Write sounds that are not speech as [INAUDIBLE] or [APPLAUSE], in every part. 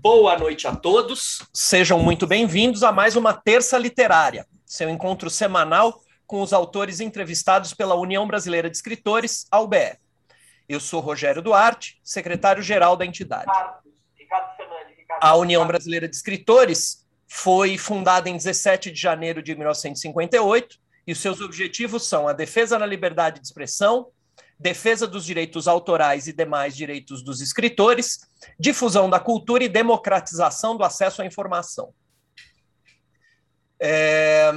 Boa noite a todos, sejam muito bem-vindos a mais uma Terça Literária, seu encontro semanal com os autores entrevistados pela União Brasileira de Escritores, a UBE. Eu sou Rogério Duarte, secretário-geral da entidade. A União Brasileira de Escritores foi fundada em 17 de janeiro de 1958 e seus objetivos são a defesa da liberdade de expressão, defesa dos direitos autorais e demais direitos dos escritores, difusão da cultura e democratização do acesso à informação. É...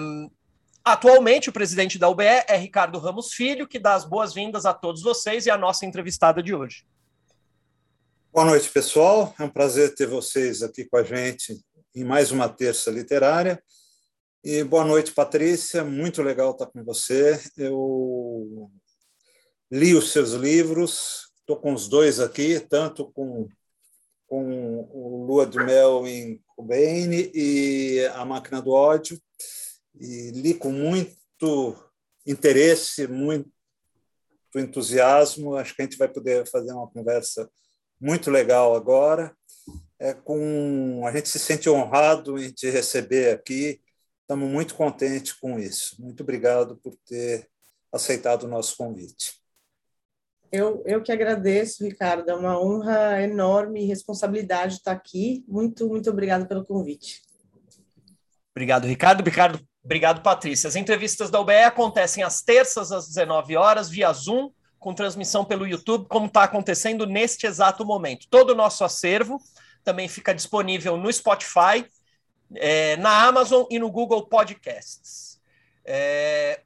Atualmente, o presidente da UBE é Ricardo Ramos Filho, que dá as boas-vindas a todos vocês e a nossa entrevistada de hoje. Boa noite, pessoal. É um prazer ter vocês aqui com a gente em mais uma terça literária. E boa noite, Patrícia. Muito legal estar com você. Eu li os seus livros, estou com os dois aqui, tanto com, com o Lua de Mel em Cobain e A Máquina do Ódio, e li com muito interesse, muito entusiasmo. Acho que a gente vai poder fazer uma conversa muito legal agora. É com a gente se sente honrado em te receber aqui. Estamos muito contentes com isso. Muito obrigado por ter aceitado o nosso convite. Eu, eu que agradeço, Ricardo. É uma honra enorme e responsabilidade estar aqui. Muito, muito obrigado pelo convite. Obrigado, Ricardo. Obrigado, obrigado, Patrícia. As entrevistas da UBE acontecem às terças, às 19 horas, via Zoom, com transmissão pelo YouTube, como está acontecendo neste exato momento. Todo o nosso acervo também fica disponível no Spotify, é, na Amazon e no Google Podcasts. É,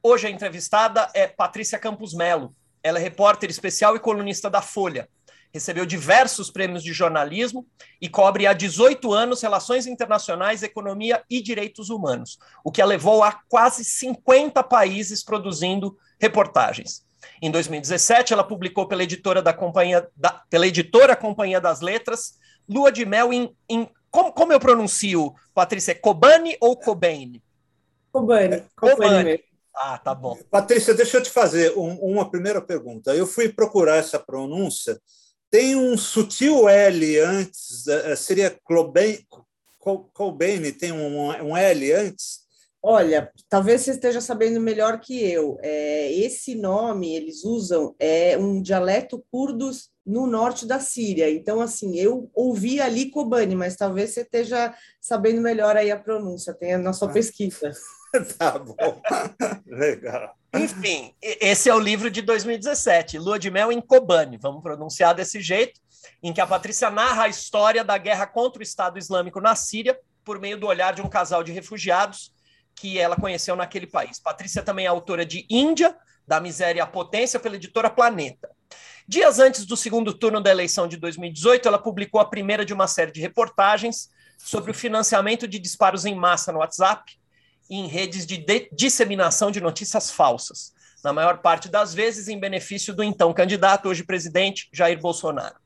hoje a entrevistada é Patrícia Campos Melo ela é repórter especial e colunista da Folha. Recebeu diversos prêmios de jornalismo e cobre há 18 anos relações internacionais, economia e direitos humanos, o que a levou a quase 50 países produzindo reportagens. Em 2017, ela publicou pela editora da companhia da, pela editora Companhia das Letras, Lua de Mel em, em como, como, eu pronuncio, Patrícia, é Kobane ou Cobain? Kobane. Kobane. Ah, tá bom. Patrícia, deixa eu te fazer um, uma primeira pergunta. Eu fui procurar essa pronúncia. Tem um sutil L antes, eh, seria Cobain, Cobain tem um, um L antes? Olha, talvez você esteja sabendo melhor que eu. É, esse nome eles usam é um dialeto curdo no norte da Síria. Então, assim, eu ouvi ali Kobani, mas talvez você esteja sabendo melhor aí a pronúncia. Tem na sua ah. pesquisa. [LAUGHS] tá bom. Legal. Enfim, esse é o livro de 2017, Lua de Mel em Kobane, vamos pronunciar desse jeito, em que a Patrícia narra a história da guerra contra o Estado Islâmico na Síria por meio do olhar de um casal de refugiados que ela conheceu naquele país. Patrícia também é autora de Índia, da Miséria à Potência, pela editora Planeta. Dias antes do segundo turno da eleição de 2018, ela publicou a primeira de uma série de reportagens sobre o financiamento de disparos em massa no WhatsApp em redes de, de disseminação de notícias falsas, na maior parte das vezes em benefício do então candidato, hoje presidente, Jair Bolsonaro.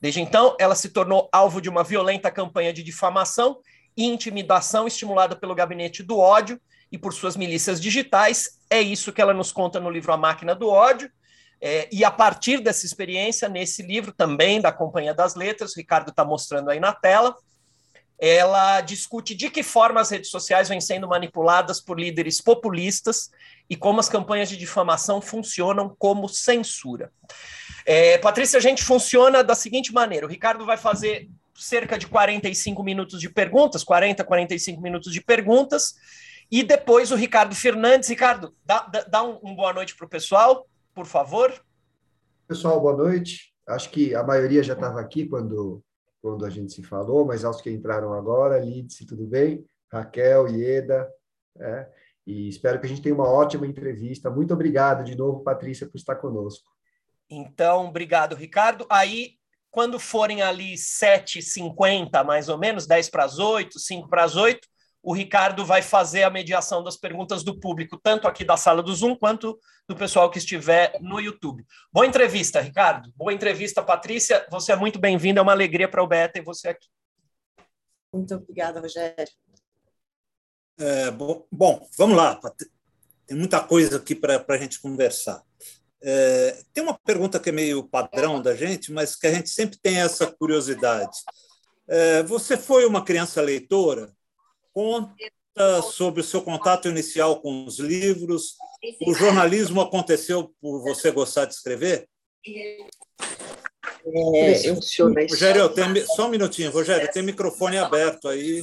Desde então, ela se tornou alvo de uma violenta campanha de difamação e intimidação estimulada pelo gabinete do ódio e por suas milícias digitais. É isso que ela nos conta no livro A Máquina do Ódio. É, e a partir dessa experiência, nesse livro também da Companhia das Letras, o Ricardo está mostrando aí na tela, ela discute de que forma as redes sociais vêm sendo manipuladas por líderes populistas e como as campanhas de difamação funcionam como censura. É, Patrícia, a gente funciona da seguinte maneira: o Ricardo vai fazer cerca de 45 minutos de perguntas, 40, 45 minutos de perguntas, e depois o Ricardo Fernandes. Ricardo, dá, dá um, um boa noite para o pessoal, por favor. Pessoal, boa noite. Acho que a maioria já estava aqui quando quando a gente se falou, mas aos que entraram agora, Lidice, tudo bem? Raquel, Ieda, é, e espero que a gente tenha uma ótima entrevista. Muito obrigado de novo, Patrícia, por estar conosco. Então, obrigado, Ricardo. Aí, quando forem ali 7h50, mais ou menos, 10 para as 8, 5 para as 8, o Ricardo vai fazer a mediação das perguntas do público, tanto aqui da sala do Zoom quanto do pessoal que estiver no YouTube. Boa entrevista, Ricardo. Boa entrevista, Patrícia. Você é muito bem-vinda. É uma alegria para o Beta e você aqui. Muito obrigada, Rogério. É, bom, bom, vamos lá. Tem muita coisa aqui para a gente conversar. É, tem uma pergunta que é meio padrão da gente, mas que a gente sempre tem essa curiosidade. É, você foi uma criança leitora? Conta sobre o seu contato inicial com os livros. O jornalismo aconteceu por você gostar de escrever? É, eu... Rogério, tem, só um minutinho, Rogério, tem microfone aberto aí.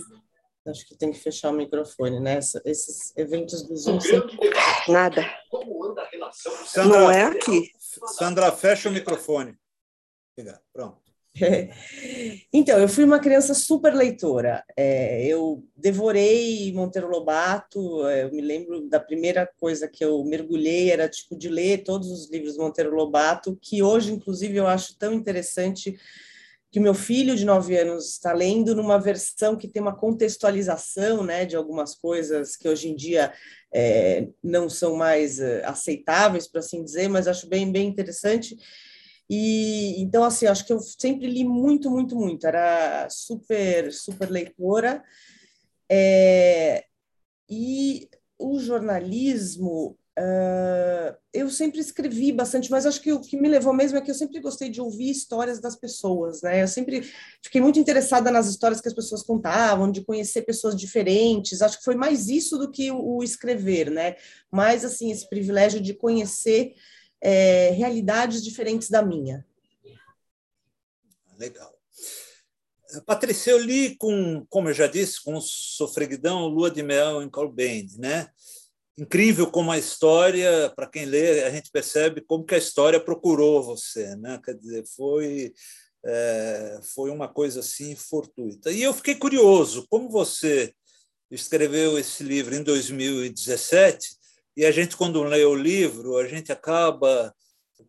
Acho que tem que fechar o microfone, né? Esses eventos do Zoom sempre... Nada. Sandra, Não é aqui. Sandra, fecha o microfone. Pronto. [LAUGHS] Então, eu fui uma criança super leitora. É, eu devorei Monteiro Lobato. É, eu me lembro da primeira coisa que eu mergulhei era tipo de ler todos os livros Monteiro Lobato, que hoje, inclusive, eu acho tão interessante que meu filho de nove anos está lendo numa versão que tem uma contextualização, né, de algumas coisas que hoje em dia é, não são mais é, aceitáveis, para assim dizer, mas acho bem bem interessante. E então assim, acho que eu sempre li muito, muito, muito. Era super, super leitora. É, e o jornalismo, uh, eu sempre escrevi bastante, mas acho que o que me levou mesmo é que eu sempre gostei de ouvir histórias das pessoas, né? Eu sempre fiquei muito interessada nas histórias que as pessoas contavam, de conhecer pessoas diferentes. Acho que foi mais isso do que o, o escrever, né? Mais assim esse privilégio de conhecer é, realidades diferentes da minha. Legal. Patrícia, eu li com, como eu já disse, com Sofreguidão, Lua de Mel em Colbane, né? Incrível como a história, para quem lê, a gente percebe como que a história procurou você, né? Quer dizer, foi é, foi uma coisa assim fortuita. E eu fiquei curioso, como você escreveu esse livro em 2017, e a gente, quando lê o livro, a gente acaba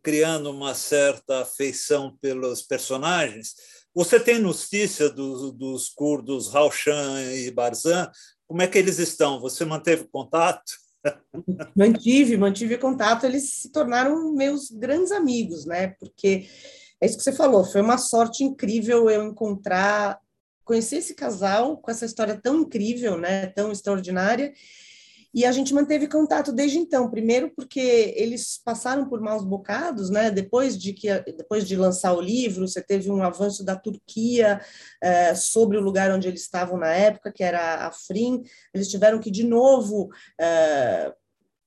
criando uma certa afeição pelos personagens. Você tem notícia dos, dos curdos Raushan e Barzan? Como é que eles estão? Você manteve contato? [LAUGHS] Mantive, mantive contato. Eles se tornaram meus grandes amigos, né? Porque é isso que você falou, foi uma sorte incrível eu encontrar, conhecer esse casal com essa história tão incrível, né? Tão extraordinária e a gente manteve contato desde então. Primeiro, porque eles passaram por maus bocados, né? Depois de que, depois de lançar o livro, você teve um avanço da Turquia é, sobre o lugar onde eles estavam na época, que era Afrin. Eles tiveram que de novo é,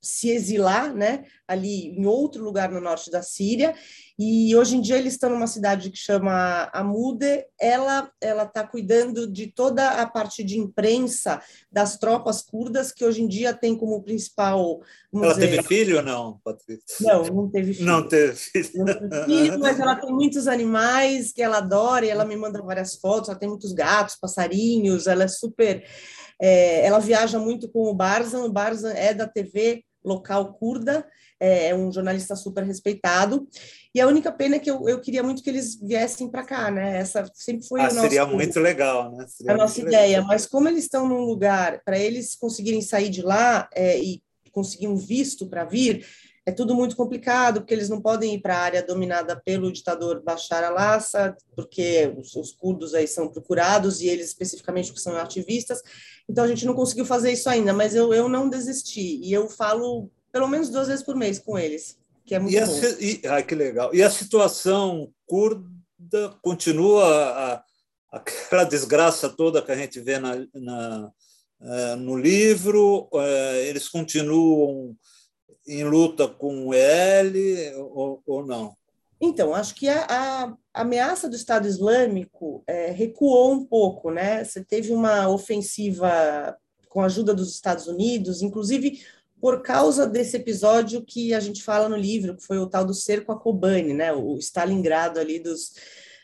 se exilar, né? Ali em outro lugar no norte da Síria. E hoje em dia eles estão numa cidade que chama Amude. Ela ela está cuidando de toda a parte de imprensa das tropas curdas que hoje em dia tem como principal. Ela dizer, teve filho ou não, Patrícia? Não, não teve filho. Não teve filho. Não teve filho, mas ela tem muitos animais que ela adora e ela me manda várias fotos. Ela tem muitos gatos, passarinhos. Ela é super. É, ela viaja muito com o Barzan. O Barzan é da TV local curda, é, um jornalista super respeitado. E a única pena é que eu, eu queria muito que eles viessem para cá, né? Essa sempre foi ah, nosso, seria muito legal, né? Seria a nossa ideia. Legal. Mas como eles estão num lugar para eles conseguirem sair de lá é, e conseguir um visto para vir, é tudo muito complicado, porque eles não podem ir para a área dominada pelo ditador Bashar al-Assad, porque os, os, curdos aí são procurados e eles especificamente porque são ativistas. Então a gente não conseguiu fazer isso ainda, mas eu, eu não desisti e eu falo pelo menos duas vezes por mês com eles, que é muito e bom. e, ai, que legal. E a situação curda continua a, aquela desgraça toda que a gente vê na, na uh, no livro, uh, eles continuam em luta com o EL ou, ou não? Então, acho que a, a ameaça do Estado Islâmico é, recuou um pouco, né? Você teve uma ofensiva com a ajuda dos Estados Unidos, inclusive por causa desse episódio que a gente fala no livro, que foi o tal do cerco a Kobane, né? O Stalingrado ali dos,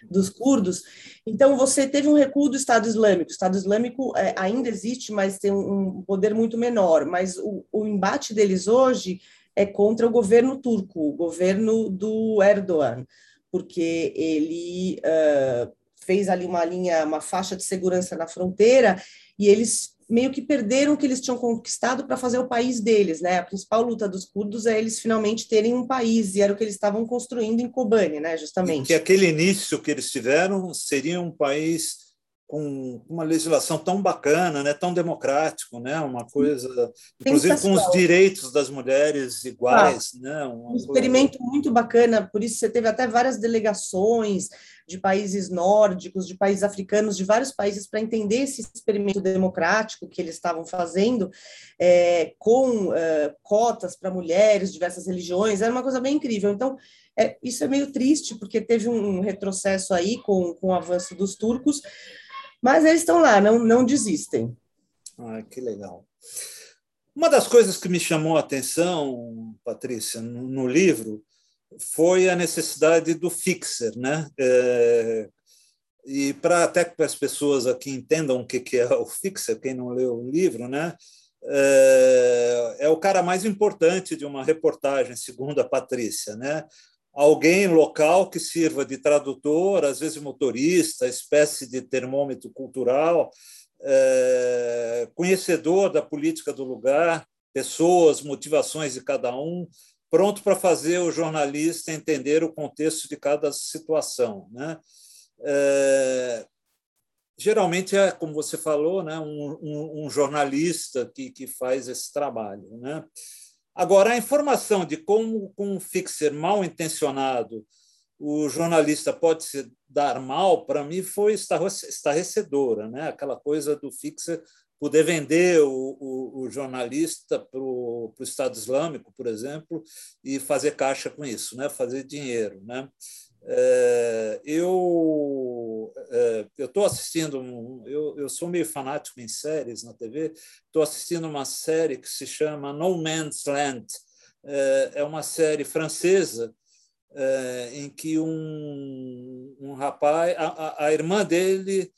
dos curdos. Então, você teve um recuo do Estado Islâmico. O Estado Islâmico é, ainda existe, mas tem um, poder muito menor. Mas o, o, embate deles hoje é contra o governo turco, o governo do Erdogan, porque ele uh, fez ali uma linha, uma faixa de segurança na fronteira e eles meio que perderam o que eles tinham conquistado para fazer o país deles, né? A principal luta dos curdos é eles finalmente terem um país, e era o que eles estavam construindo em Kobane, né, justamente. E que aquele início que eles tiveram seria um país com uma legislação tão bacana, né, tão democrático, né, uma coisa, inclusive com os direitos das mulheres iguais, ah, né, um experimento coisa... muito bacana. Por isso você teve até várias delegações de países nórdicos, de países africanos, de vários países, para entender esse experimento democrático que eles estavam fazendo, é, com uh, cotas para mulheres, diversas religiões, era uma coisa bem incrível. Então, é, isso é meio triste, porque teve um retrocesso aí com, com o avanço dos turcos, mas eles estão lá, não, não desistem. Ah, que legal. Uma das coisas que me chamou a atenção, Patrícia, no, no livro, foi a necessidade do fixer, né? É, e para até que as pessoas aqui entendam o que, que é o fixer, quem não leu o livro, né? É, é o cara mais importante de uma reportagem, segundo a Patrícia, né? Alguém local que sirva de tradutor, às vezes motorista, espécie de termômetro cultural, é, conhecedor da política do lugar, pessoas, motivações de cada um, pronto para fazer o jornalista entender o contexto de cada situação. Né? É, geralmente é, como você falou, né, um, um, um, jornalista que, que faz esse trabalho. Né? Agora, a informação de como com um fixer mal intencionado o jornalista pode se dar mal, para mim foi estarrecedora, né? aquela coisa do fixer poder vender o, o, o jornalista para o Estado Islâmico, por exemplo, e fazer caixa com isso, né? fazer dinheiro. Né? É, eu é, eu estou assistindo, eu, eu sou meio fanático em séries na TV, estou assistindo uma série que se chama No Man's Land, é, é uma série francesa é, em que um, um rapaz, a, a, irmã dele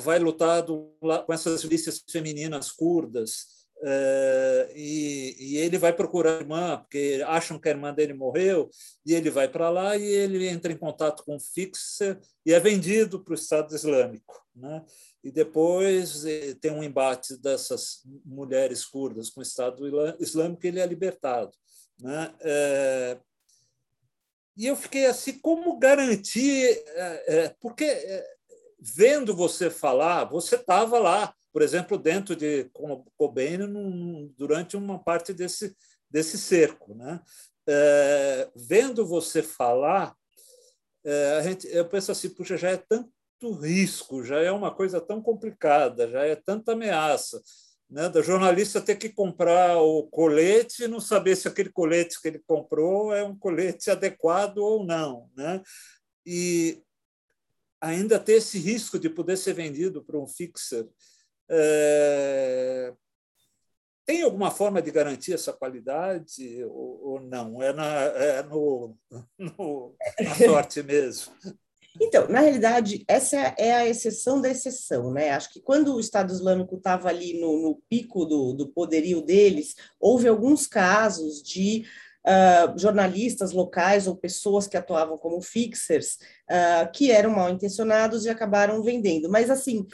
vai lutar do, com essas milícias femininas curdas, é, e, e, ele vai procurar a irmã, porque acham que a irmã dele morreu, e ele vai para lá e ele entra em contato com o Fixer e é vendido para o Estado Islâmico. Né? E depois é, tem um embate dessas mulheres curdas com o Estado Islâmico e ele é libertado. Né? E eu fiquei assim, como garantir? Porque vendo você falar, você estava lá, por exemplo, dentro de Cobain durante uma parte desse, desse cerco. Né? É, vendo você falar, é, gente, eu penso assim, puxa, já é tanto risco, já é uma coisa tão complicada, já é tanta ameaça né, da jornalista ter que comprar o colete e não saber se aquele colete que ele comprou é um colete adequado ou não. Né? E ainda ter esse risco de poder ser vendido para um fixer. É... Tem alguma forma de garantir essa qualidade ou, ou não? É, na, é no, no, na sorte mesmo? Então, na realidade, essa é a exceção da exceção, né? Acho que quando o Estado Islâmico estava ali no, no pico do, do, poderio deles, houve alguns casos de uh, jornalistas locais ou pessoas que atuavam como fixers uh, que eram mal intencionados e acabaram vendendo. Mas, assim,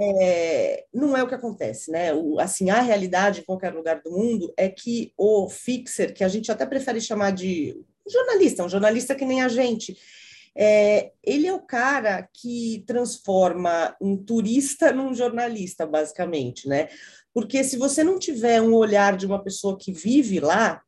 é, não é o que acontece, né? O, assim, a realidade em qualquer lugar do mundo é que o fixer, que a gente até prefere chamar de jornalista, um jornalista que nem a gente, é, ele é o cara que transforma um turista num jornalista, basicamente, né? Porque se você não tiver um olhar de uma pessoa que vive lá,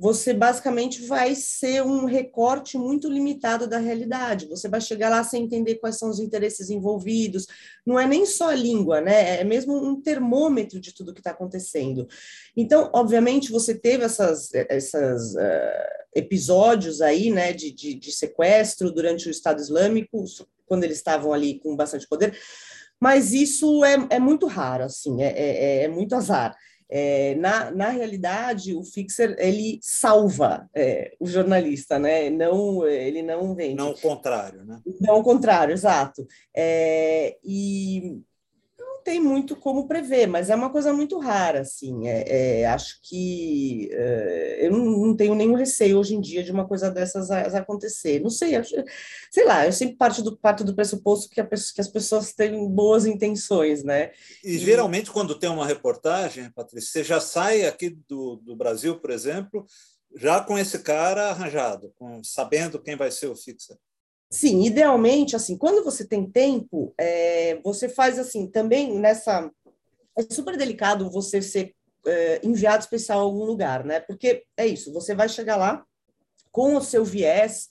você basicamente vai ser um recorte muito limitado da realidade. Você vai chegar lá sem entender quais são os interesses envolvidos. Não é nem só a língua, né? É mesmo um termômetro de tudo que está acontecendo. Então, obviamente, você teve essas, essas uh, episódios aí, né, de, de, de sequestro durante o Estado Islâmico, quando eles estavam ali com bastante poder. Mas isso é, é muito raro, assim, é, é, é muito azar. É, na, na realidade, o fixer ele salva é, o jornalista, né? Não, ele não vende. Não o contrário, né? Não o contrário, exato. É, e tem muito como prever, mas é uma coisa muito rara, assim. É, é acho que é, eu não, não, tenho nenhum receio hoje em dia de uma coisa dessas a, a acontecer. Não sei, acho, sei lá, eu sempre parto do, parto do pressuposto que, a, que as pessoas têm boas intenções, né? E, e, geralmente, quando tem uma reportagem, Patrícia, você já sai aqui do, do Brasil, por exemplo, já com esse cara arranjado, com, sabendo quem vai ser o fixer. Sim, idealmente, assim, quando você tem tempo, é, você faz assim, também nessa. É super delicado você ser é, enviado especial a algum lugar, né? Porque é isso, você vai chegar lá com o seu viés,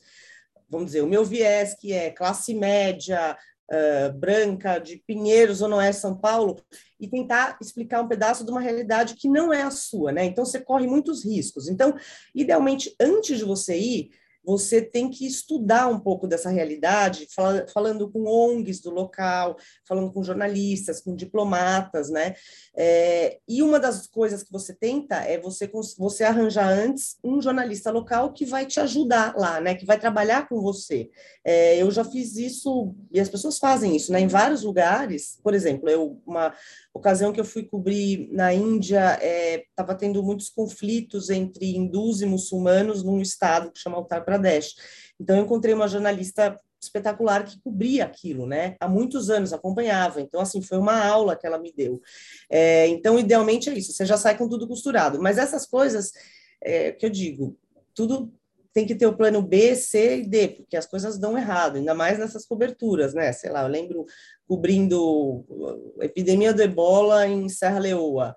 vamos dizer, o meu viés, que é classe média, uh, branca, de Pinheiros, ou não é São Paulo, e tentar explicar um pedaço de uma realidade que não é a sua, né? Então, você corre muitos riscos. Então, idealmente, antes de você ir, você tem que estudar um pouco dessa realidade, falando com ONGs do local, falando com jornalistas, com diplomatas, né? É, e uma das coisas que você tenta é você, você arranjar antes um jornalista local que vai te ajudar lá, né? Que vai trabalhar com você. É, eu já fiz isso, e as pessoas fazem isso, né? Em vários lugares, por exemplo, eu, uma ocasião que eu fui cobrir na Índia, estava é, tendo muitos conflitos entre hindus e muçulmanos num estado que chama Uttar. Então, eu encontrei uma jornalista espetacular que cobria aquilo, né? Há muitos anos acompanhava. Então, assim, foi uma aula que ela me deu. É, então, idealmente é isso. Você já sai com tudo costurado. Mas essas coisas é, que eu digo, tudo tem que ter o plano B, C e D, porque as coisas dão errado, ainda mais nessas coberturas, né? Sei lá, eu lembro cobrindo a epidemia do ebola em Serra Leoa.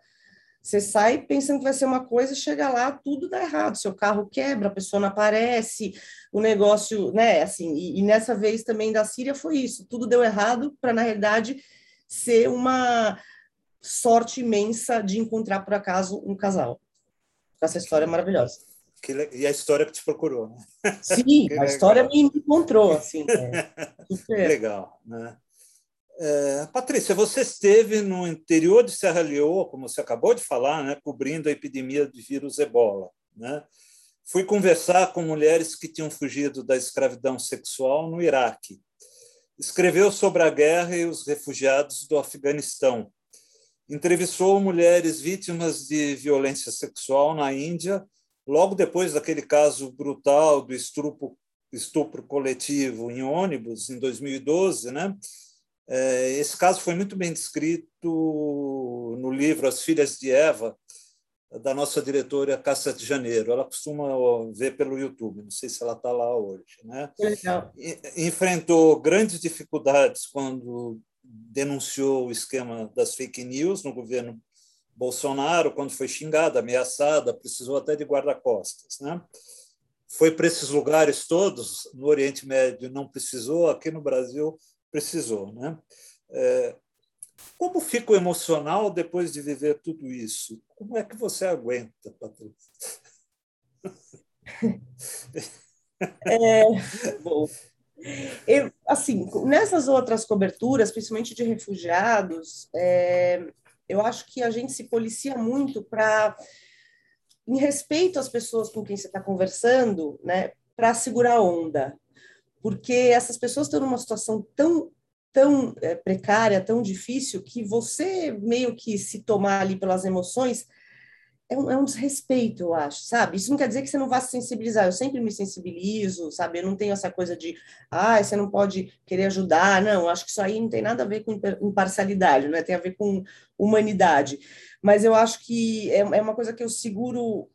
Você sai pensando que vai ser uma coisa chega lá, tudo dá errado. Seu carro quebra, a pessoa não aparece, o negócio, né? Assim, e, e nessa vez também da Síria foi isso. Tudo deu errado para, na realidade, ser uma sorte imensa de encontrar, por acaso, um casal. Essa história é maravilhosa. Que, e a história que te procurou. Né? Sim, [LAUGHS] a história me encontrou. Assim, é. [LAUGHS] Legal. Né? É, Patrícia, você esteve no interior de Serra Leoa, como você acabou de falar, né, cobrindo a epidemia de vírus ebola. Né? Fui conversar com mulheres que tinham fugido da escravidão sexual no Iraque. Escreveu sobre a guerra e os refugiados do Afeganistão. Entrevistou mulheres vítimas de violência sexual na Índia logo depois daquele caso brutal do estupro, estupro coletivo em ônibus, em 2012, né? É, esse caso foi muito bem descrito no livro As Filhas de Eva, da nossa diretora Cássia de Janeiro. Ela costuma ver pelo YouTube, não sei se ela está lá hoje. Né? Legal. Enfrentou grandes dificuldades quando denunciou o esquema das fake news no governo Bolsonaro, quando foi xingada, ameaçada, precisou até de guarda-costas. Né? Foi para esses lugares todos, no Oriente Médio não precisou, aqui no Brasil precisou. Né? É, como fica o emocional depois de viver tudo isso? Como é que você aguenta, Patrícia? É, bom, eu, assim, nessas outras coberturas, principalmente de refugiados, é, eu acho que a gente se policia muito para, em respeito às pessoas com quem você está conversando, né, para segurar a onda. Porque essas pessoas estão numa situação tão tão é, precária, tão difícil, que você meio que se tomar ali pelas emoções é um, é um, desrespeito, eu acho, sabe? Isso não quer dizer que você não vá se sensibilizar. Eu sempre me sensibilizo, sabe? Eu não tenho essa coisa de, ah, você não pode querer ajudar. Não, acho que isso aí não tem nada a ver com imparcialidade, né? Tem a ver com humanidade. Mas eu acho que é, é uma coisa que eu seguro,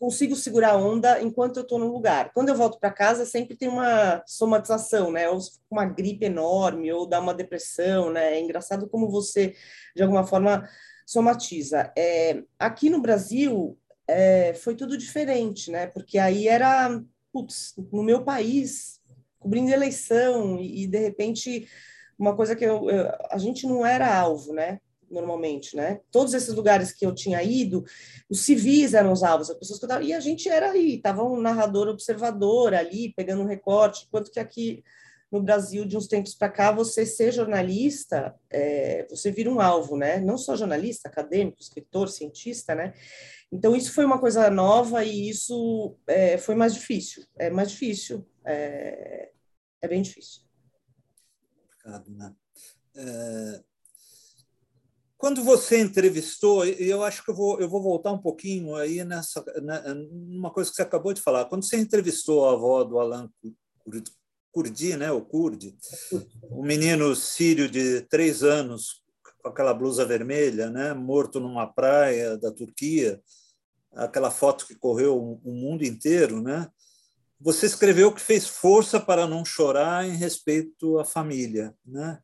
consigo segurar a onda enquanto eu estou no lugar. Quando eu volto para casa, sempre tem uma somatização, né? Ou uma gripe enorme, ou dá uma depressão, né? É engraçado como você, de alguma forma somatiza. É, aqui no Brasil é, foi tudo diferente, né? Porque aí era, putz, no meu país, cobrindo eleição e, e de repente uma coisa que eu, eu, a gente não era alvo, né? Normalmente, né? Todos esses lugares que eu tinha ido, os civis eram os alvos, as pessoas que eu tava, e a gente era aí, tava um narrador observador ali, pegando um recorte, enquanto que aqui no Brasil, de uns tempos para cá, você ser jornalista, é, você vira um alvo, né? Não só jornalista, acadêmico, escritor, cientista, né? Então, isso foi uma coisa nova e isso é, foi mais difícil. É mais difícil. É, é bem difícil. Obrigado, né? É, quando você entrevistou, eu acho que eu vou, eu vou voltar um pouquinho aí nessa, né, numa coisa que você acabou de falar. Quando você entrevistou a avó do Alan Kurdi, né, o Kurdi, um menino sírio de três anos com aquela blusa vermelha, né, morto numa praia da Turquia, aquela foto que correu o mundo inteiro, né? Você escreveu que fez força para não chorar em respeito à família, né?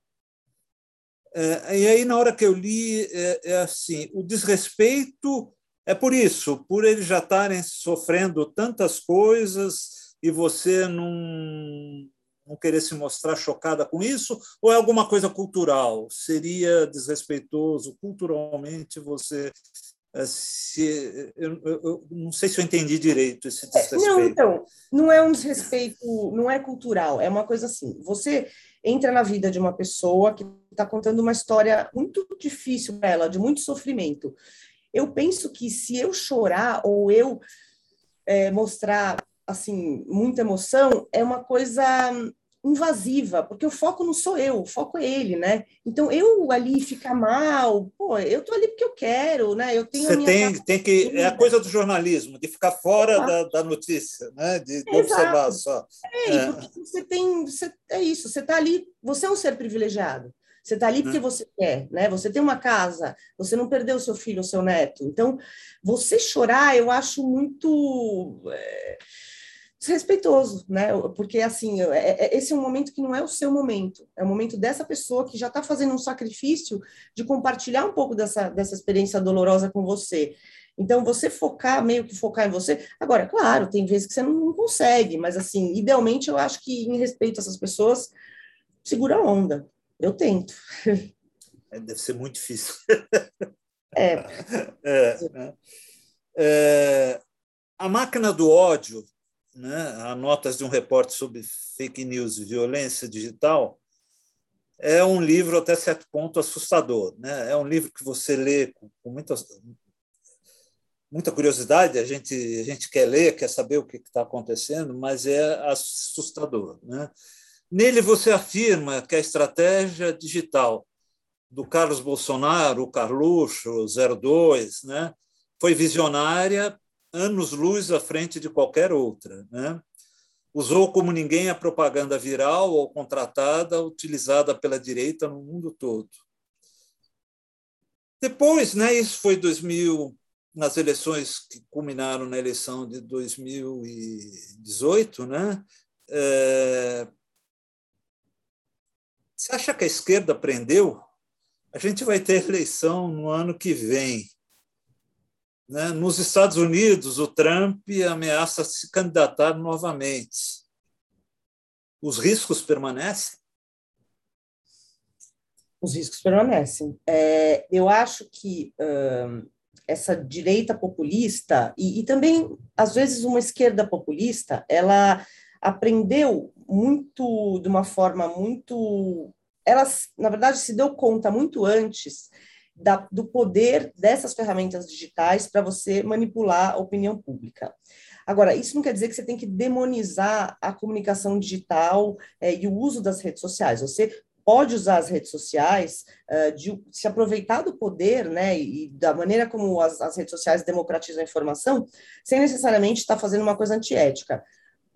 É, e aí na hora que eu li é, é assim, o desrespeito é por isso, por eles já estarem sofrendo tantas coisas e você não, não querer se mostrar chocada com isso? Ou é alguma coisa cultural? Seria desrespeitoso culturalmente você eh, se eu, eu, eu, não sei se eu entendi direito esse desrespeito. Não, então, não é um desrespeito, não é cultural, é uma coisa assim. Você entra na vida de uma pessoa que está contando uma história muito difícil para ela, de muito sofrimento. Eu penso que se eu chorar ou eu é, mostrar assim muita emoção, é uma coisa invasiva, porque o foco não sou eu, o foco é ele, né? Então eu ali ficar mal, pô, eu tô ali porque eu quero, né? Eu tenho Você tem, tem que é a coisa do jornalismo, de ficar fora da, da, notícia, né? De, de observar só. É, é. porque você tem, você, é isso, você tá ali, você é um ser privilegiado. Você está ali porque hum. você quer, né? Você tem uma casa, você não perdeu seu filho ou seu neto. Então, você chorar, eu acho muito é, desrespeitoso, né? Porque assim, é, é, esse é um momento que não é o seu momento, é o momento dessa pessoa que já está fazendo um sacrifício de compartilhar um pouco dessa, dessa experiência dolorosa com você. Então, você focar, meio que focar em você. Agora, claro, tem vezes que você não consegue, mas assim, idealmente eu acho que, em respeito a essas pessoas, segura a onda. Eu tento. É, deve ser muito difícil. É. [LAUGHS] é, é. é a máquina do ódio né, a notas de um repórter sobre fake news e violência digital, é um livro até certo ponto assustador. Né? É um livro que você lê com, muita, muita curiosidade, a gente, a gente quer ler, quer saber o que está acontecendo, mas é assustador. Né? Nele você afirma que a estratégia digital do Carlos Bolsonaro, o Carluxo, 02, né, foi visionária anos-luz à frente de qualquer outra. Né? Usou como ninguém a propaganda viral ou contratada utilizada pela direita no mundo todo. Depois, né, isso foi 2000, nas eleições que culminaram na eleição de 2018, né? É... Você acha que a esquerda aprendeu? A gente vai ter eleição no ano que vem. Né? Nos Estados Unidos, o Trump ameaça se candidatar novamente. Os riscos permanecem? Os riscos permanecem. É, eu acho que uh, essa direita populista, e, e também, às vezes, uma esquerda populista, ela aprendeu muito, de uma forma muito. Ela, na verdade, se deu conta muito antes da, do poder dessas ferramentas digitais para você manipular a opinião pública. Agora, isso não quer dizer que você tem que demonizar a comunicação digital é, e o uso das redes sociais. Você pode usar as redes sociais, uh, de se aproveitar do poder, né, e da maneira como as, as redes sociais democratizam a informação, sem necessariamente estar fazendo uma coisa antiética.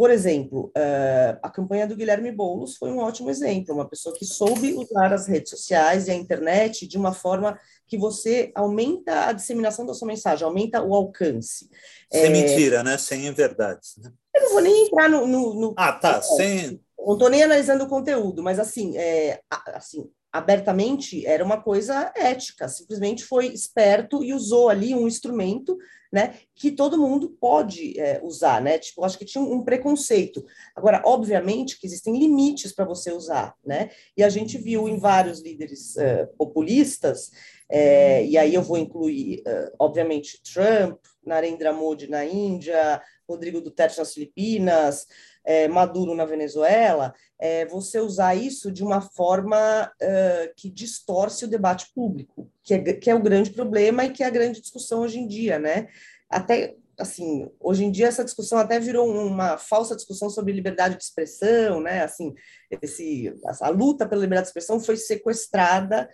Por exemplo, uh, a campanha do Guilherme Boulos foi um ótimo exemplo, uma pessoa que soube usar as redes sociais e a internet de uma forma que você aumenta a disseminação da sua mensagem, aumenta o alcance. Sem é... mentira, né? Sem verdades. Né? Eu não vou nem entrar no. no, no... Ah, tá. É, sem. Não estou nem analisando o conteúdo, mas assim, é, assim, abertamente era uma coisa ética, simplesmente foi esperto e usou ali um instrumento, né, que todo mundo pode é, usar, né, tipo, acho que tinha um, preconceito. Agora, obviamente que existem limites para você usar, né, e a gente viu em vários líderes é, populistas, é, e aí eu vou incluir, é, obviamente, Trump, Narendra Modi na Índia, Rodrigo Duterte nas Filipinas, é, Maduro na Venezuela, é, você usar isso de uma forma uh, que distorce o debate público, que é, que é o grande problema e que é a grande discussão hoje em dia, né? Até assim, hoje em dia essa discussão até virou uma falsa discussão sobre liberdade de expressão, né? Assim, esse, a luta pela liberdade de expressão foi sequestrada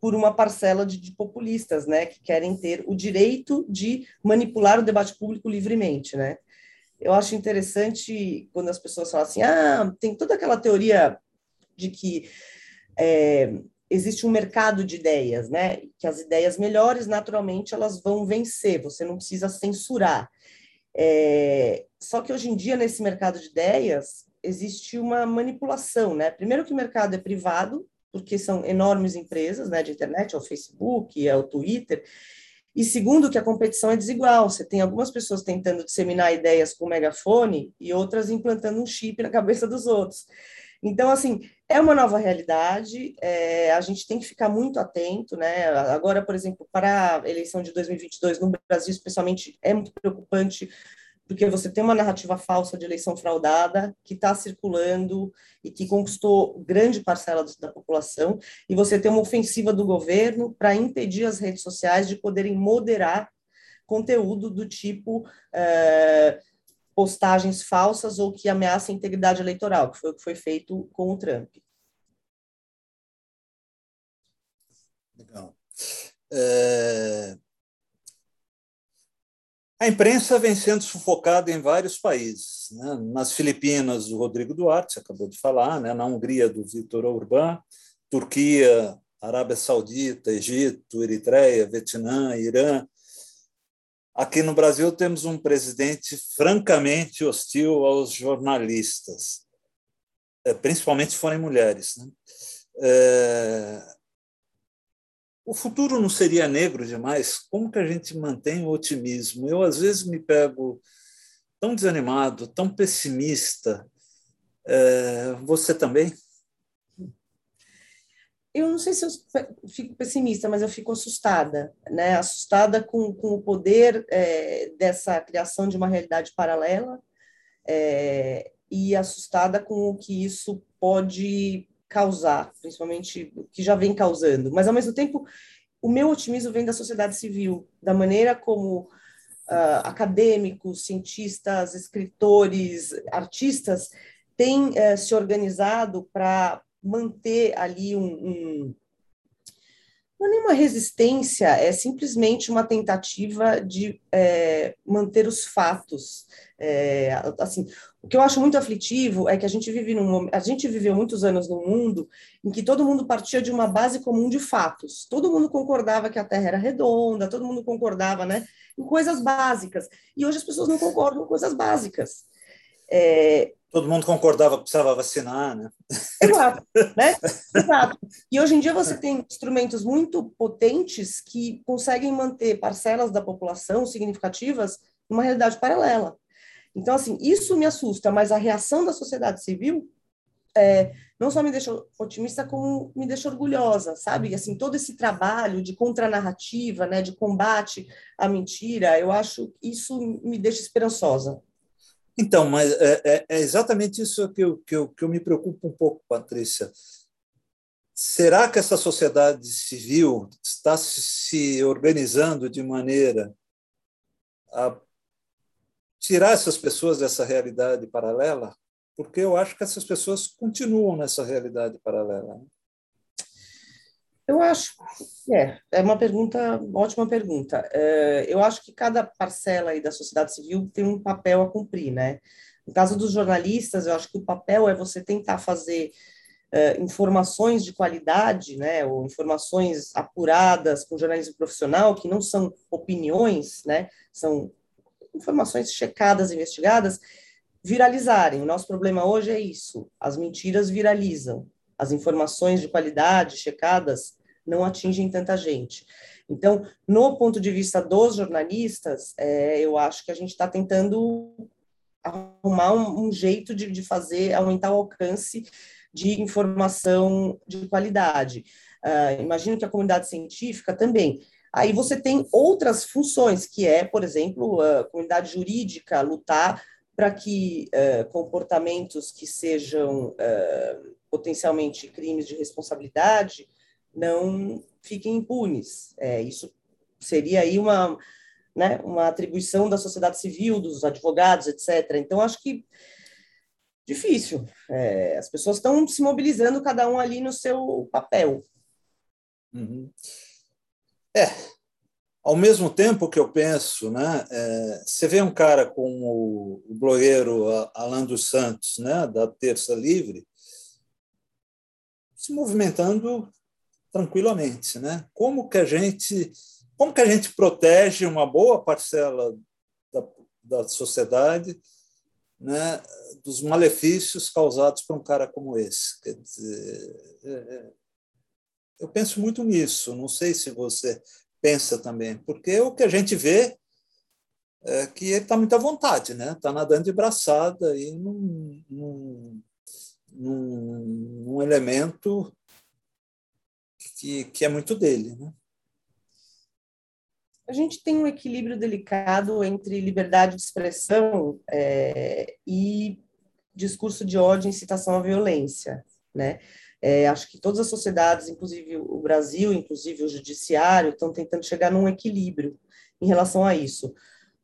por uma parcela de, de, populistas, né, que querem ter o direito de manipular o debate público livremente, né? Eu acho interessante quando as pessoas falam assim, ah, tem toda aquela teoria de que é, existe um mercado de ideias, né? Que as ideias melhores, naturalmente, elas vão vencer, você não precisa censurar. É, só que hoje em dia, nesse mercado de ideias, existe uma manipulação, né? Primeiro que o mercado é privado, porque são enormes empresas né, de internet, é o Facebook, é o Twitter, E segundo, que a competição é desigual. Você tem algumas pessoas tentando disseminar ideias com megafone e outras implantando um chip na cabeça dos outros. Então, assim, é uma nova realidade, é, a gente tem que ficar muito atento, né? Agora, por exemplo, para a eleição de 2022 no Brasil, especialmente, é muito preocupante porque você tem uma narrativa falsa de eleição fraudada que está circulando e que conquistou grande parcela da população, e você tem uma ofensiva do governo para impedir as redes sociais de poderem moderar conteúdo do tipo é, postagens falsas ou que ameaçam a integridade eleitoral, que foi o que foi feito com o Trump. Legal. É... A imprensa vem sendo sufocada em vários países. Né? Nas Filipinas, o Rodrigo Duarte, acabou de falar, né? na Hungria, do Vitor Orbán, Turquia, Arábia Saudita, Egito, Eritreia, Vietnã, Irã. Aqui no Brasil temos um presidente francamente hostil aos jornalistas, é, principalmente se forem mulheres. Né? É o futuro não seria negro demais? Como que a gente mantém o otimismo? Eu, às vezes, me pego tão desanimado, tão pessimista. É, você também? Eu não sei se eu fico pessimista, mas eu fico assustada, né? Assustada com, com o poder é, dessa criação de uma realidade paralela é, e assustada com o que isso pode causar, principalmente que já vem causando. Mas, ao mesmo tempo, o meu otimismo vem da sociedade civil, da maneira como uh, acadêmicos, cientistas, escritores, artistas têm uh, se organizado para manter ali um, um não é nenhuma resistência, é simplesmente uma tentativa de é, manter os fatos. É, assim, o que eu acho muito aflitivo é que a gente vive num a gente viveu muitos anos num mundo em que todo mundo partia de uma base comum de fatos. Todo mundo concordava que a Terra era redonda, todo mundo concordava, né, em coisas básicas. E hoje as pessoas não concordam em coisas básicas. É, todo mundo concordava que precisava vacinar, né? Exato, né? [LAUGHS] Exato. E hoje em dia você tem instrumentos muito potentes que conseguem manter parcelas da população significativas numa realidade paralela. Então, assim, isso me assusta, mas a reação da sociedade civil é, não só me deixou otimista, como me deixou orgulhosa, sabe? Assim, todo esse trabalho de contranarrativa, né, de combate à mentira, eu acho que isso me deixa esperançosa. Então, mas é, é, é exatamente isso que eu, que, eu, que eu me preocupo um pouco, Patrícia. Será que essa sociedade civil está se organizando de maneira a tirar essas pessoas dessa realidade paralela? Porque eu acho que essas pessoas continuam nessa realidade paralela. Eu acho, é, é uma pergunta, ótima pergunta. É, eu acho que cada parcela aí da sociedade civil tem um papel a cumprir, né? No caso dos jornalistas, eu acho que o papel é você tentar fazer é, informações de qualidade, né, ou informações apuradas com jornalismo profissional, que não são opiniões, né, são informações checadas, investigadas, viralizarem. O nosso problema hoje é isso: as mentiras viralizam, as informações de qualidade checadas não atingem tanta gente. Então, no ponto de vista dos jornalistas, é, eu acho que a gente está tentando arrumar um, um jeito de, de, fazer, aumentar o alcance de informação de qualidade. Uh, imagino que a comunidade científica também. Aí você tem outras funções, que é, por exemplo, a comunidade jurídica lutar para que uh, comportamentos que sejam uh, potencialmente crimes de responsabilidade não fiquem impunes. É, isso seria aí uma, né, uma atribuição da sociedade civil, dos advogados, etc. Então, acho que difícil. É, as pessoas estão se mobilizando, cada um ali no seu papel. Uhum. É, ao mesmo tempo que eu penso, né, é, você vê um cara como o, blogueiro Alan dos Santos, né, da Terça Livre, se movimentando tranquilamente, né? Como que a gente, como que a gente protege uma boa parcela da, da sociedade, né, dos malefícios causados por um cara como esse? Quer dizer, é, é eu penso muito nisso. Não sei se você pensa também, porque o que a gente vê é que ele está muito à vontade, né? Está nadando de braçada aí num, num, num, num elemento que, que é muito dele, né? A gente tem um equilíbrio delicado entre liberdade de expressão é, e discurso de ódio e incitação à violência, né? É, acho que todas as sociedades, inclusive o Brasil, inclusive o judiciário, estão tentando chegar num equilíbrio em relação a isso.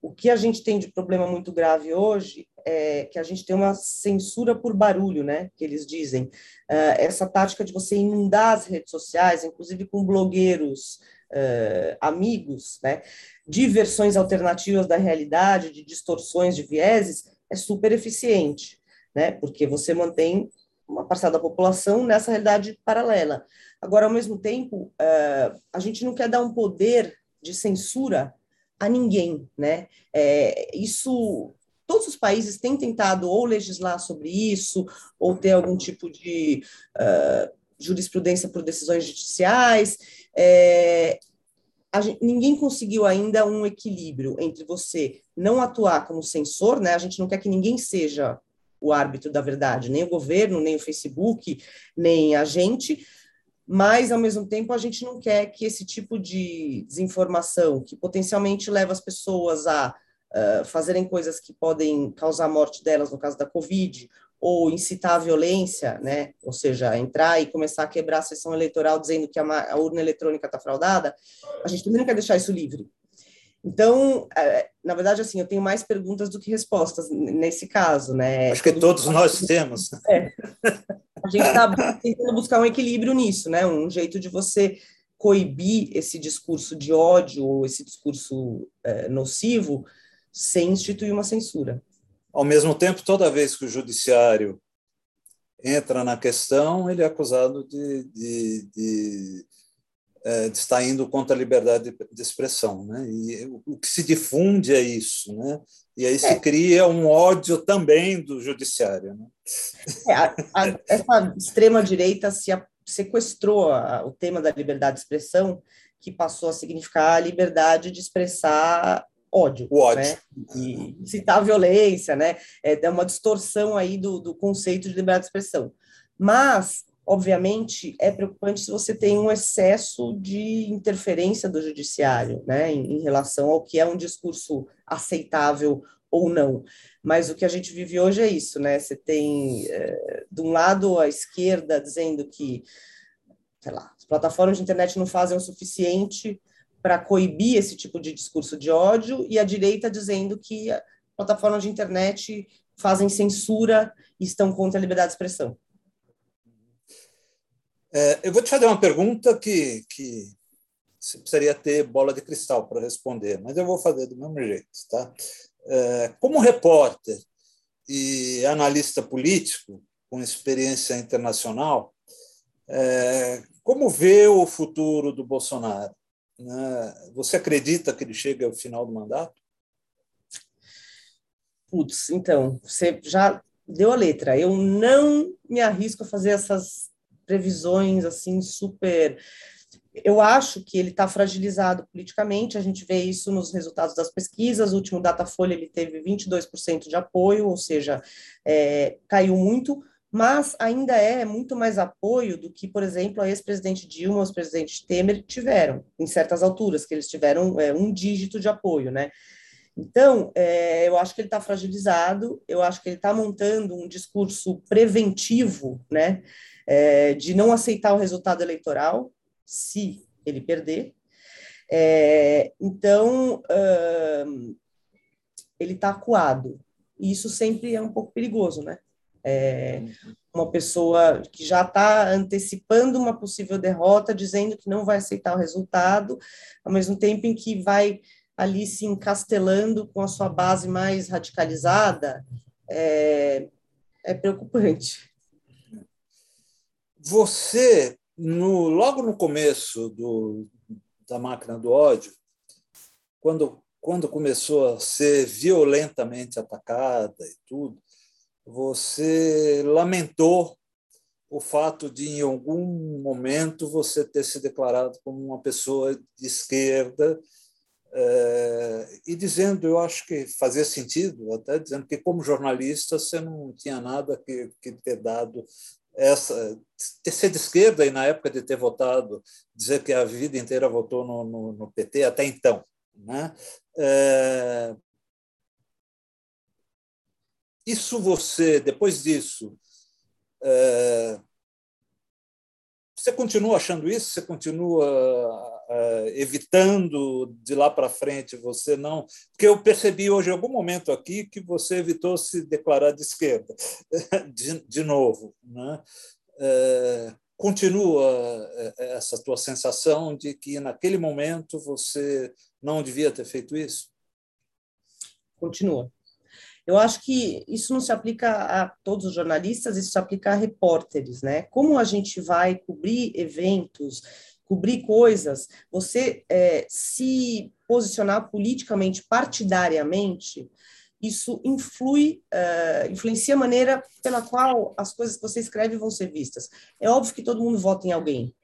O que a gente tem de problema muito grave hoje é que a gente tem uma censura por barulho, né? Que eles dizem. Uh, essa tática de você inundar as redes sociais, inclusive com blogueiros uh, amigos, né? De versões alternativas da realidade, de distorções de vieses, é super eficiente, né? Porque você mantém uma parcela da população nessa realidade paralela. Agora, ao mesmo tempo, uh, a gente não quer dar um poder de censura a ninguém, né? É, isso, todos os países têm tentado ou legislar sobre isso, ou ter algum tipo de uh, jurisprudência por decisões judiciais. É, Gente, ninguém conseguiu ainda um equilíbrio entre você não atuar como censor, né? A gente não quer que ninguém seja o árbitro da verdade, nem o governo, nem o Facebook, nem a gente, mas ao mesmo tempo a gente não quer que esse tipo de desinformação, que potencialmente leva as pessoas a uh, fazerem coisas que podem causar a morte delas, no caso da Covid, ou incitar a violência, né? ou seja, entrar e começar a quebrar a sessão eleitoral dizendo que a, a urna eletrônica está fraudada, a gente também não quer deixar isso livre. Então, é, na verdade, assim, eu tenho mais perguntas do que respostas nesse caso, né? Acho que todos nós temos. É. A gente está tentando buscar um equilíbrio nisso, né? Um jeito de você coibir esse discurso de ódio ou esse discurso é, nocivo sem instituir uma censura. Ao mesmo tempo, toda vez que o judiciário entra na questão, ele é acusado de, de, de está indo contra a liberdade de expressão, né? E o que se difunde é isso, né? E aí se é. cria um ódio também do judiciário. Né? É, a, a, essa extrema direita se a, sequestrou o tema da liberdade de expressão, que passou a significar a liberdade de expressar ódio, o ódio. Né? E citar violência, né? É uma distorção aí do, do conceito de liberdade de expressão. Mas obviamente, é preocupante se você tem um excesso de interferência do judiciário, né, em, em, relação ao que é um discurso aceitável ou não. Mas o que a gente vive hoje é isso, né? Você tem, é, de um lado, a esquerda dizendo que, sei lá, as plataformas de internet não fazem o suficiente para coibir esse tipo de discurso de ódio, e a direita dizendo que plataformas de internet fazem censura e estão contra a liberdade de expressão. É, eu vou te fazer uma pergunta que, que você precisaria ter bola de cristal para responder, mas eu vou fazer do mesmo jeito. Tá? É, como repórter e analista político com experiência internacional, é, como vê o futuro do Bolsonaro? Né? Você acredita que ele chega ao final do mandato? Putz, então, você já deu a letra. Eu não me arrisco a fazer essas previsões assim super eu acho que ele está fragilizado politicamente, a gente vê isso nos resultados das pesquisas, o último Datafolha ele teve 22% de apoio, ou seja, é, caiu muito, mas ainda é muito mais apoio do que, por exemplo, a ex-presidente Dilma, os presidentes Temer tiveram, em certas alturas, que eles tiveram é, um dígito de apoio, né? Então, é, eu acho que ele está fragilizado, eu acho que ele está montando um discurso preventivo, né? é, de não aceitar o resultado eleitoral, se ele perder. É, então, ele está acuado. E isso sempre é um pouco perigoso, né? É, uma pessoa que já está antecipando uma possível derrota, dizendo que não vai aceitar o resultado, ao mesmo tempo em que vai ali se encastelando com a sua base mais radicalizada, é, é preocupante. Você, no, logo no começo do, da máquina do ódio, quando, quando começou a ser violentamente atacada e tudo, você lamentou o fato de, em algum momento, você ter se declarado como uma pessoa de esquerda é, e dizendo, eu acho que fazia sentido, até dizendo que, como jornalista, você não tinha nada que, que ter dado essa ter ser de esquerda e na época de ter votado dizer que a vida inteira votou no, no, no PT até então né é, isso você depois disso é, você continua achando isso? Você continua evitando de lá para frente? Você não. Porque eu percebi hoje, em algum momento aqui, que você evitou se declarar de esquerda, [LAUGHS] de, de novo. Né? Uh, continua eh, essa tua sensação de que, naquele momento, você não devia ter feito isso? Continua. Eu acho que isso não se aplica a todos os jornalistas, isso se aplica a repórteres, né? Como a gente vai cobrir eventos, cobrir coisas, você é, se posicionar politicamente, partidariamente, isso influi, uh, influencia a maneira pela qual as coisas que você escreve vão ser vistas. É óbvio que todo mundo vota em alguém,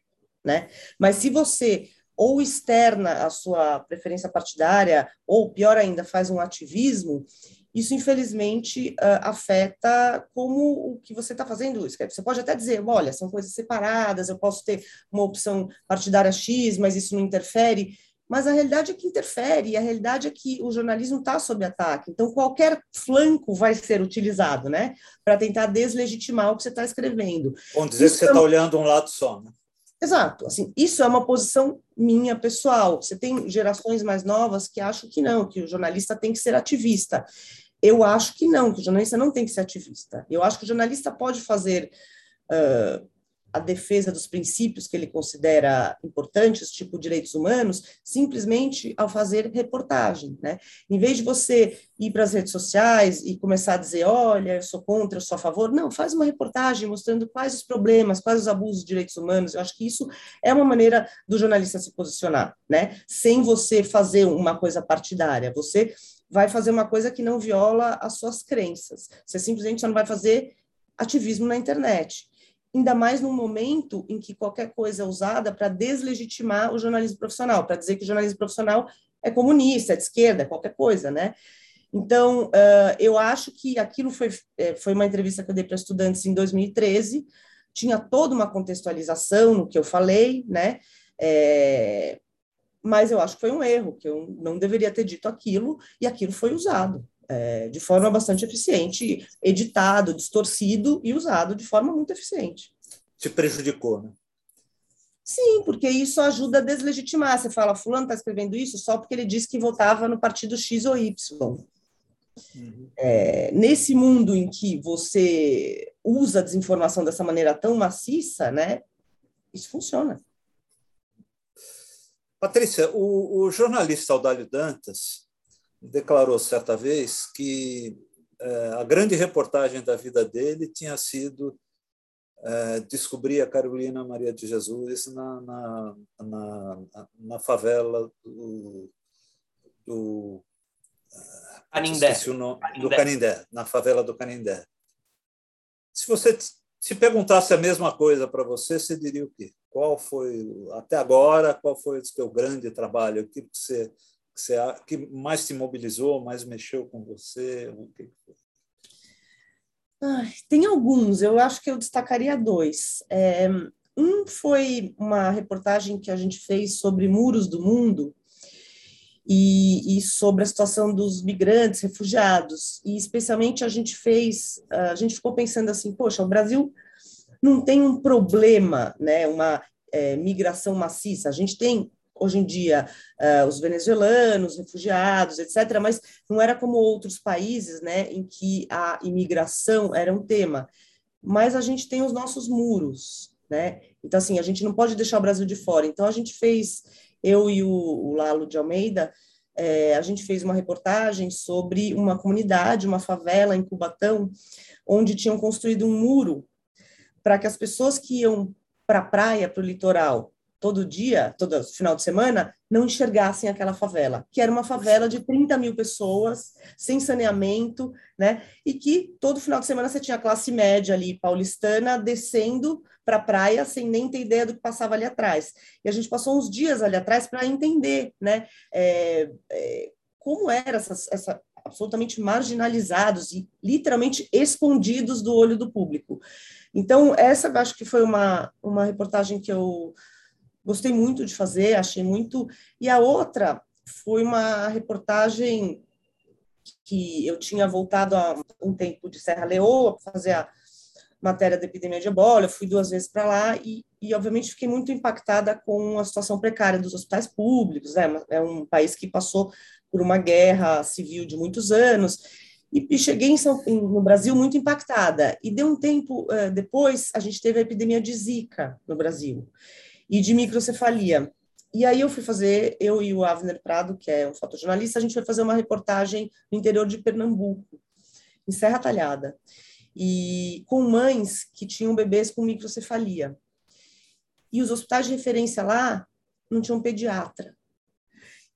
né? Mas se você ou externa a sua preferência partidária, ou pior ainda, faz um ativismo, isso infelizmente uh, afeta como o que você está fazendo. Você pode até dizer, olha, são coisas separadas, eu posso ter uma opção partidária X, mas isso não interfere. Mas a realidade é que interfere, e a realidade é que o jornalismo está sob ataque. Então, qualquer flanco vai ser utilizado, né? Para tentar deslegitimar o que você está escrevendo. Vamos dizer isso que você está é... olhando um lado só, né? Exato. Assim, isso é uma posição minha pessoal. Você tem gerações mais novas que acham que não, que o jornalista tem que ser ativista. Eu acho que não, que o jornalista não tem que ser ativista. Eu acho que o jornalista pode fazer uh, a defesa dos princípios que ele considera importantes, tipo direitos humanos, simplesmente ao fazer reportagem, né? Em vez de você ir para as redes sociais e começar a dizer, olha, eu sou contra, eu sou a favor, não, faz uma reportagem mostrando quais os problemas, quais os abusos de direitos humanos. Eu acho que isso é uma maneira do jornalista se posicionar, né? Sem você fazer uma coisa partidária, você vai fazer uma coisa que não viola as suas crenças. Você simplesmente só não vai fazer ativismo na internet. Ainda mais num momento em que qualquer coisa é usada para deslegitimar o jornalismo profissional, para dizer que o jornalismo profissional é comunista, é de esquerda, é qualquer coisa, né? Então, uh, eu acho que aquilo foi, é, foi uma entrevista que eu dei para estudantes em 2013, tinha toda uma contextualização no que eu falei, né? É, mas eu acho que foi um erro, que eu não deveria ter dito aquilo, e aquilo foi usado é, de forma bastante eficiente, editado, distorcido e usado de forma muito eficiente. Te prejudicou, né? Sim, porque isso ajuda a deslegitimar. Você fala, fulano está escrevendo isso só porque ele disse que votava no partido X ou Y. Uhum. É, nesse mundo em que você usa a desinformação dessa maneira tão maciça, né, isso funciona. Patrícia, o, o jornalista Audálio Dantas declarou certa vez que é, a grande reportagem da vida dele tinha sido é, descobrir a Carolina Maria de Jesus na, na, na, na favela do, do Canindé. Nome, do Canindé, na favela do Canindé. Se você se perguntasse a mesma coisa para você, você diria o quê? Qual foi, até agora, qual foi o seu grande trabalho? O que você, que, você, que mais te mobilizou, mais mexeu com você? O que Ai, tem alguns, eu acho que eu destacaria dois. É, um foi uma reportagem que a gente fez sobre muros do mundo, e, e, sobre a situação dos migrantes, refugiados. E especialmente a gente fez, a gente ficou pensando assim, poxa, o Brasil não tem um problema, né, uma é, migração maciça. A gente tem hoje em dia uh, os venezuelanos, refugiados, etc., mas não era como outros países, né, em que a imigração era um tema. Mas a gente tem os nossos muros, né? Então assim, a gente não pode deixar o Brasil de fora. Então a gente fez, eu e o, o Lalo de Almeida, é, a gente fez uma reportagem sobre uma comunidade, uma favela em Cubatão, onde tinham construído um muro para que as pessoas que iam para a praia, para o litoral, todo dia, todo final de semana, não enxergassem aquela favela, que era uma favela de 30 mil pessoas, sem saneamento, né? E que todo final de semana você tinha a classe média ali, paulistana, descendo para a praia sem nem ter ideia do que passava ali atrás. E a gente passou uns dias ali atrás para entender, né? É, é, como era essa, essa absolutamente marginalizados e literalmente escondidos do olho do público. Então, essa acho que foi uma, uma reportagem que eu gostei muito de fazer, achei muito. E a outra foi uma reportagem que eu tinha voltado há um tempo de Serra Leoa para fazer a matéria da epidemia de ebola, eu fui duas vezes para lá e, e, obviamente, fiquei muito impactada com a situação precária dos hospitais públicos, né? é um país que passou por uma guerra civil de muitos anos, e, e cheguei em São, em, no Brasil muito impactada. E deu um tempo uh, depois, a gente teve a epidemia de Zika no Brasil e de microcefalia. E aí eu fui fazer, eu e o Avner Prado, que é um fotojornalista, a gente foi fazer uma reportagem no interior de Pernambuco, em Serra Talhada, e com mães que tinham bebês com microcefalia. E os hospitais de referência lá não tinham pediatra.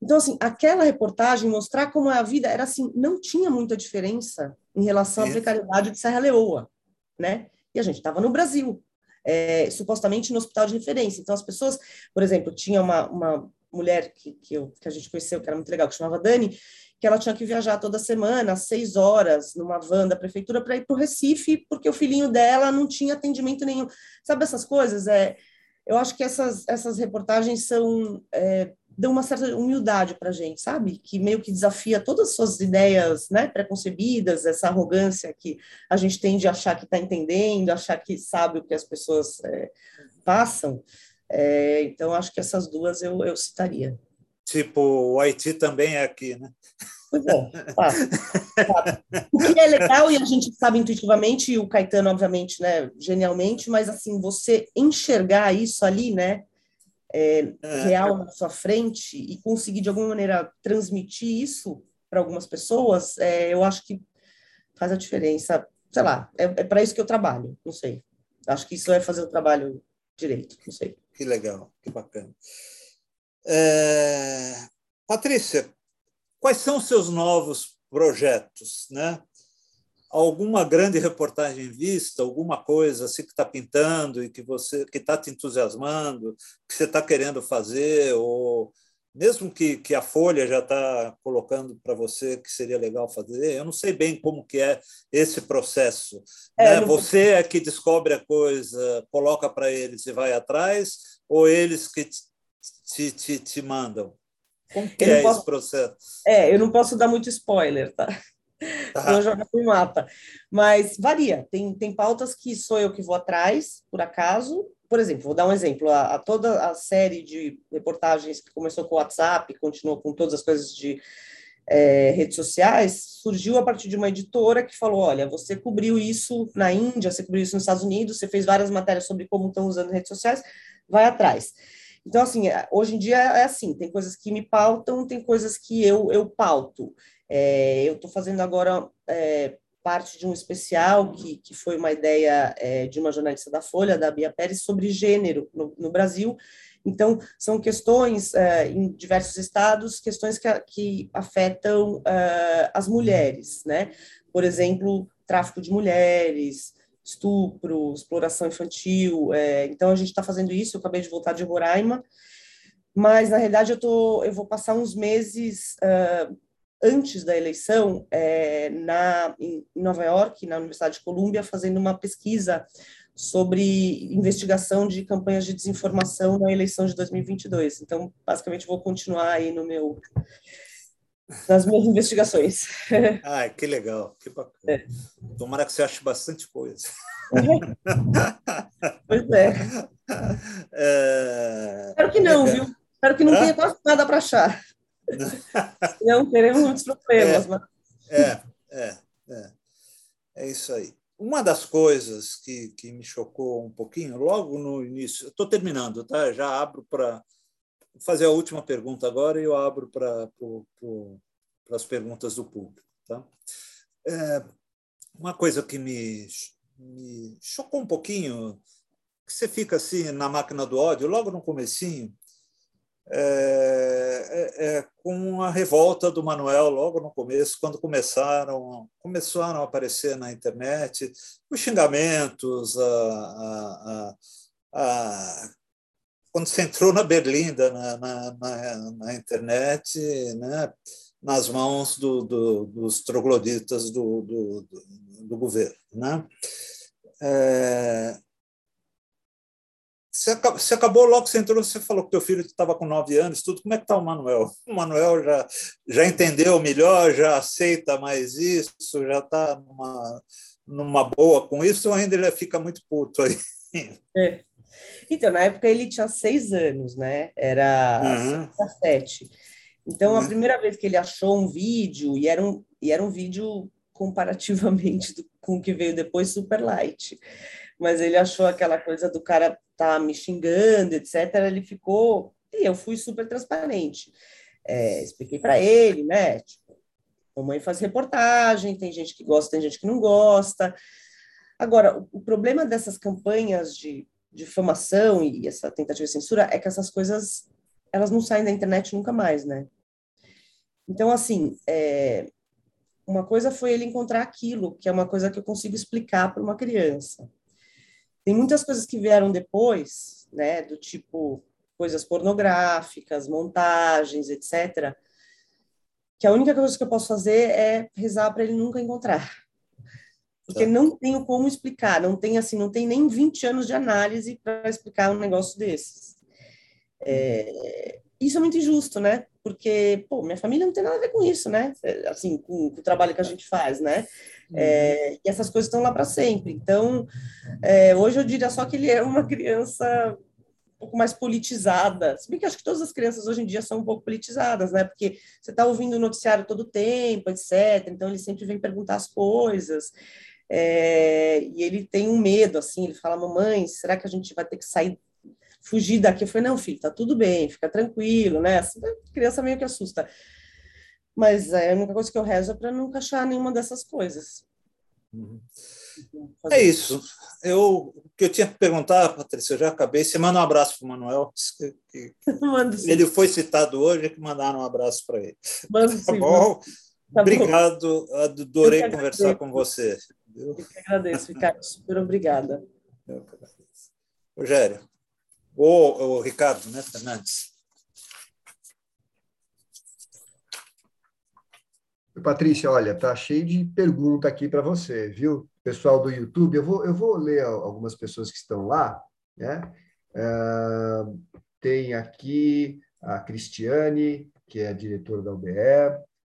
Então, assim, aquela reportagem mostrar como a vida era assim, não tinha muita diferença em relação à precariedade de Serra Leoa, né? E a gente estava no Brasil, é, supostamente no hospital de referência. Então, as pessoas, por exemplo, tinha uma, uma mulher que, que, eu, que a gente conheceu, que era muito legal, que chamava Dani, que ela tinha que viajar toda semana, às seis horas, numa van da prefeitura, para ir para o Recife, porque o filhinho dela não tinha atendimento nenhum. Sabe essas coisas? É, eu acho que essas, essas reportagens são é, deu uma certa humildade para a gente, sabe? Que meio que desafia todas as suas ideias né, preconcebidas, essa arrogância que a gente tem de achar que está entendendo, achar que sabe o que as pessoas é, passam. É, então, acho que essas duas eu, eu citaria. Tipo, o Haiti também é aqui, né? Pois é, O que é legal, e a gente sabe intuitivamente, e o Caetano, obviamente, né, genialmente, mas assim, você enxergar isso ali, né? É, é, real na sua frente e conseguir de alguma maneira transmitir isso para algumas pessoas, é, eu acho que faz a diferença. Sei lá, é, é para isso que eu trabalho, não sei. Acho que isso é fazer o trabalho direito, não sei. Que legal, que bacana. É... Patrícia, quais são os seus novos projetos, né? Alguma grande reportagem vista, alguma coisa assim que está pintando e que você que está te entusiasmando, que você está querendo fazer, ou mesmo que, que a Folha já está colocando para você que seria legal fazer, eu não sei bem como que é esse processo. É, né? Você é que descobre a coisa, coloca para eles e vai atrás, ou eles que te, te, te mandam? Como que é posso, esse processo? É, eu não posso dar muito spoiler, tá? Tá. Não joga no mapa. Mas varia. Tem, tem pautas que sou eu que vou atrás, por acaso. Por exemplo, vou dar um exemplo. A, a toda a série de reportagens que começou com o WhatsApp, continuou com todas as coisas de é, redes sociais, surgiu a partir de uma editora que falou: olha, você cobriu isso na Índia, você cobriu isso nos Estados Unidos, você fez várias matérias sobre como estão usando redes sociais, vai atrás. Então, assim, é, hoje em dia é assim: tem coisas que me pautam, tem coisas que eu, eu pauto. É, eu estou fazendo agora é, parte de um especial que, que foi uma ideia é, de uma jornalista da Folha, da Bia Pérez, sobre gênero no, no Brasil. Então, são questões é, em diversos estados, questões que, que afetam é, as mulheres, né? Por exemplo, tráfico de mulheres, estupro, exploração infantil. É, então, a gente está fazendo isso. Eu acabei de voltar de Roraima, mas na realidade eu tô, eu vou passar uns meses antes da eleição, é, na, em Nova York, na Universidade de Colômbia, fazendo uma pesquisa sobre investigação de campanhas de desinformação na eleição de 2022. Então, basicamente, vou continuar aí no meu nas minhas investigações. [LAUGHS] Ah, que legal, que bacana. É. Tomara que você ache bastante coisa. [LAUGHS] pois é. [LAUGHS] é. Espero que não, é. viu? Espero que não tenha quase nada para achar. Não teremos muitos problemas. É, mas... é, é, é, é isso aí. Uma das coisas que, que me chocou um pouquinho, logo no início, estou terminando, tá? Já abro para fazer a última pergunta agora e eu abro para as perguntas do público. Tá? É, uma coisa que me, me chocou um pouquinho você fica assim na máquina do ódio, logo no comecinho, é, é, é, com a revolta do Manuel logo no começo, quando começaram começaram a aparecer na internet os xingamentos, a, a, a, quando você entrou na Berlinda na, na, na, na internet, né, nas mãos do, do, dos trogloditas do, do, do governo. Né? É, você acabou, você acabou logo que você entrou, você falou que teu filho estava com nove anos, tudo. Como é que está o Manuel? O Manuel já, já entendeu melhor, já aceita mais isso, já está numa, numa boa com isso, ou ainda ele fica muito puto aí? É. Então, na época ele tinha seis anos, né? Era uhum. sete. Então, uhum. a primeira vez que ele achou um vídeo, e era um, e era um vídeo comparativamente do, com o que veio depois, super light mas ele achou aquela coisa do cara tá me xingando, etc. Ele ficou e eu fui super transparente. É, expliquei para ele, né? Tipo, mamãe faz reportagem, tem gente que gosta, tem gente que não gosta. Agora, o, o problema dessas campanhas de difamação e essa tentativa de censura é que essas coisas elas não saem da internet nunca mais, né? Então, assim, é, uma coisa foi ele encontrar aquilo, que é uma coisa que eu consigo explicar para uma criança. Tem muitas coisas que vieram depois, né, do tipo coisas pornográficas, montagens, etc., que a única coisa que eu posso fazer é rezar para ele nunca encontrar. Porque tá. não tenho como explicar, não tem assim, não tem nem 20 anos de análise para explicar um negócio desses. É, isso é muito injusto, né? Porque, pô, minha família não tem nada a ver com isso, né? Assim, com, com o trabalho que a gente faz, né? É, e essas coisas estão lá para sempre. Então, é, hoje eu diria só que ele é uma criança um pouco mais politizada. Se bem que acho que todas as crianças hoje em dia são um pouco politizadas, né? Porque você está ouvindo o noticiário todo tempo, etc. Então, ele sempre vem perguntar as coisas. É, e ele tem um medo, assim, ele fala, mamãe, será que a gente vai ter que sair, fugir daqui? Eu falei, não, filho, tá tudo bem, fica tranquilo, né? Assim, a criança meio que assusta. Mas é, a única coisa que eu rezo é para nunca achar nenhuma dessas coisas. Uhum. É isso. Eu, o que eu tinha que perguntar, Patrícia, eu já acabei. Você manda um abraço para o Manuel. [LAUGHS] ele foi citado hoje, que mandaram um abraço para ele. Mando, tá bom? Tá Obrigado, bom. adorei conversar com você. Eu que agradeço, Ricardo. Super obrigada. Rogério. Ou o Ricardo, né, Fernandes? Patrícia, olha, tá cheio de pergunta aqui para você, viu? Pessoal do YouTube, eu vou, eu vou ler algumas pessoas que estão lá, né? Uh, tem aqui a Cristiane, que é diretora da UBE,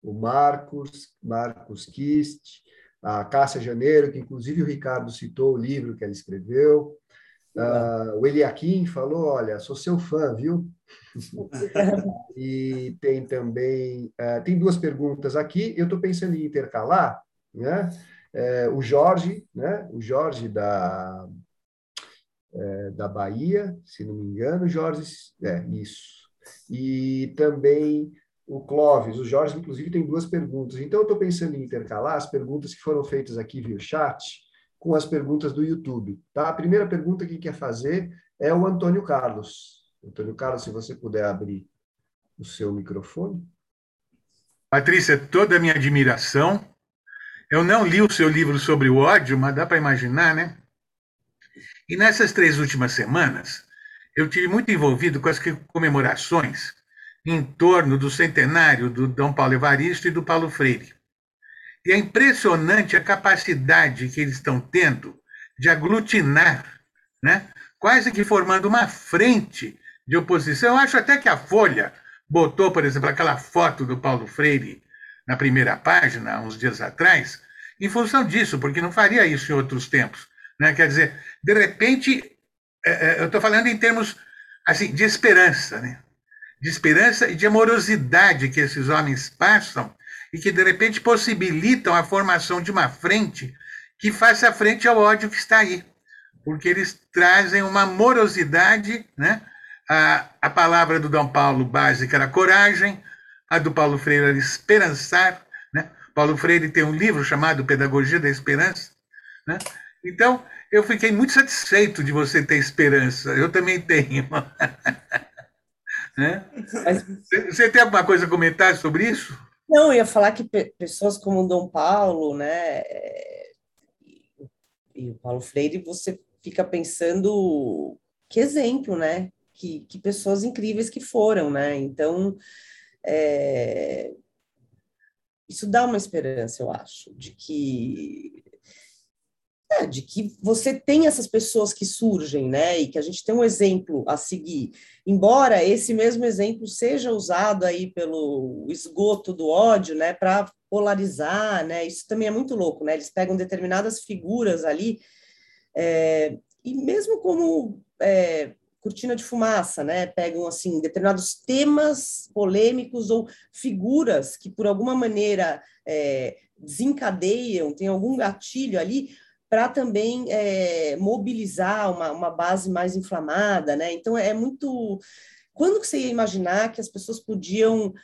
o Marcos, Marcos Kist, a Cássia Janeiro, que inclusive o Ricardo citou o livro que ela escreveu, uh, o Eliakim falou, olha, sou seu fã, viu? [LAUGHS] e tem também uh, tem duas perguntas aqui. Eu estou pensando em intercalar, né? É, o Jorge, né? O Jorge da é, da Bahia, se não me engano, Jorge, é isso. E também o Clóvis, o Jorge, inclusive, tem duas perguntas. Então, eu estou pensando em intercalar as perguntas que foram feitas aqui via chat com as perguntas do YouTube. Tá? A primeira pergunta que quer fazer é o Antônio Carlos. Antônio Carlos, se você puder abrir o seu microfone. Patrícia, toda a minha admiração. Eu não li o seu livro sobre o ódio, mas dá para imaginar, né? E nessas três últimas semanas, eu tive muito envolvido com as comemorações em torno do centenário do Dom Paulo Evaristo e do Paulo Freire. E é impressionante a capacidade que eles estão tendo de aglutinar, né? quase que formando uma frente de oposição. Eu acho até que a Folha botou, por exemplo, aquela foto do Paulo Freire na primeira página, uns dias atrás, em função disso, porque não faria isso em outros tempos. Né? Quer dizer, de repente, é, é, eu estou falando em termos assim, de esperança, né? de esperança e de amorosidade que esses homens passam e que, de repente, possibilitam a formação de uma frente que faça frente ao ódio que está aí, porque eles trazem uma morosidade, né? A, a palavra do Dom Paulo básica era coragem, a do Paulo Freire era esperançar. Né? Paulo Freire tem um livro chamado Pedagogia da Esperança. Né? Então, eu fiquei muito satisfeito de você ter esperança. Eu também tenho. [LAUGHS] né? Você tem alguma coisa a comentar sobre isso? Não, eu ia falar que pessoas como Dom Paulo, né, e o Paulo Freire, você fica pensando que exemplo, né? Que, que pessoas incríveis que foram, né? Então, é, isso dá uma esperança, eu acho, de que é, de que você tem essas pessoas que surgem, né, e que a gente tem um exemplo a seguir. Embora esse mesmo exemplo seja usado aí pelo esgoto do ódio, né, para polarizar, né, isso também é muito louco, né, eles pegam determinadas figuras ali, é, e mesmo como é, cortina de fumaça, né, pegam, assim, determinados temas polêmicos ou figuras que, por alguma maneira, é, desencadeiam, tem algum gatilho ali, para também é, mobilizar uma, uma base mais inflamada, né? Então é muito. Quando que você ia imaginar que as pessoas podiam,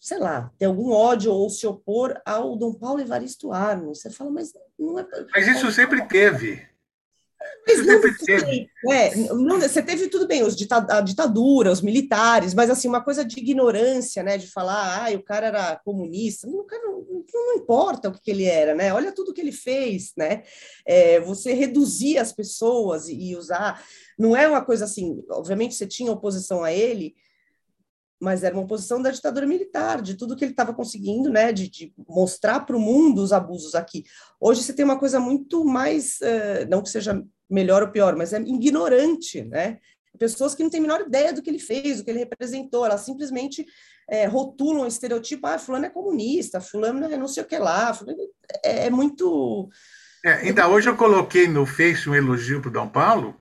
sei lá, ter algum ódio ou se opor ao Dom Paulo Evaristo Arno? Você fala, mas não é. Mas isso sempre teve. Mas não, teve. É, não, você teve tudo bem, os a ditadura, os militares, mas assim, uma coisa de ignorância, né? De falar, ah, o cara era comunista, o cara não, não importa o que, que, ele era, né? Olha tudo que ele fez, né? É, você reduzir as pessoas e, e usar. Não é uma coisa assim, obviamente você tinha oposição a ele, mas era uma oposição da ditadura militar, de tudo que ele estava conseguindo, né, de, de mostrar para o mundo os abusos aqui. Hoje você tem uma coisa muito mais, uh, não que seja melhor ou pior, mas é ignorante, né? Pessoas que não têm a menor ideia do que ele fez, do que ele representou, elas simplesmente é, rotulam o estereotipo, ah, fulano é comunista, fulano é não sei o que lá, é, é, muito... É, ainda hoje eu coloquei no Face um elogio para o Dom Paulo,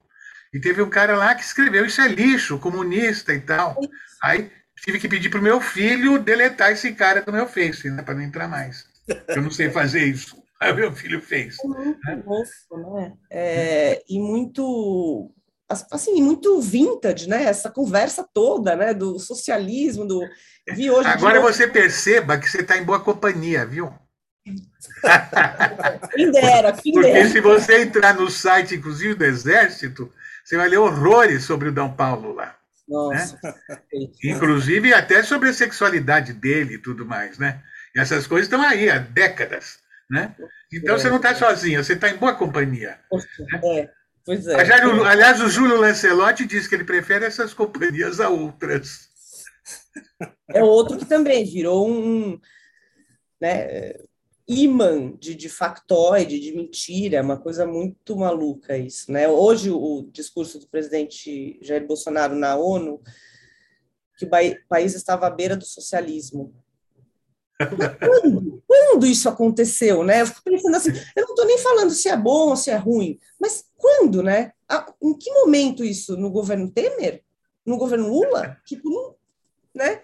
e teve um cara lá que escreveu, isso é lixo, comunista e tal. Aí tive que pedir para o meu filho deletar esse cara do meu Face, né, para não entrar mais. Eu não sei fazer isso. Aí meu filho fez. Muito né? né? É, e muito assim, muito vintage, né? Essa conversa toda, né? Do socialismo, do. Vi hoje Agora você perceba que você está em boa companhia, viu? [LAUGHS] quem dera, quem Porque dera. se você entrar no site, inclusive do Exército, você vai ler horrores sobre o D. Paulo lá. Nossa. Né? Inclusive até sobre a sexualidade dele e tudo mais, né? E essas coisas estão aí há décadas. Né? Então é, você não está sozinho, você está em boa companhia. Né? É, pois é. Aliás, o Júlio Lancelotti diz que ele prefere essas companhias a outras. É outro que também virou um né, imã de, de factoide, de mentira, é uma coisa muito maluca isso. Né? Hoje, o discurso do presidente Jair Bolsonaro na ONU, que o país estava à beira do socialismo. Quando? Quando isso aconteceu, né? Eu fico pensando assim, eu não estou nem falando se é bom ou se é ruim, mas quando, né? Em que momento isso? No governo Temer? No governo Lula? Tipo, não, né?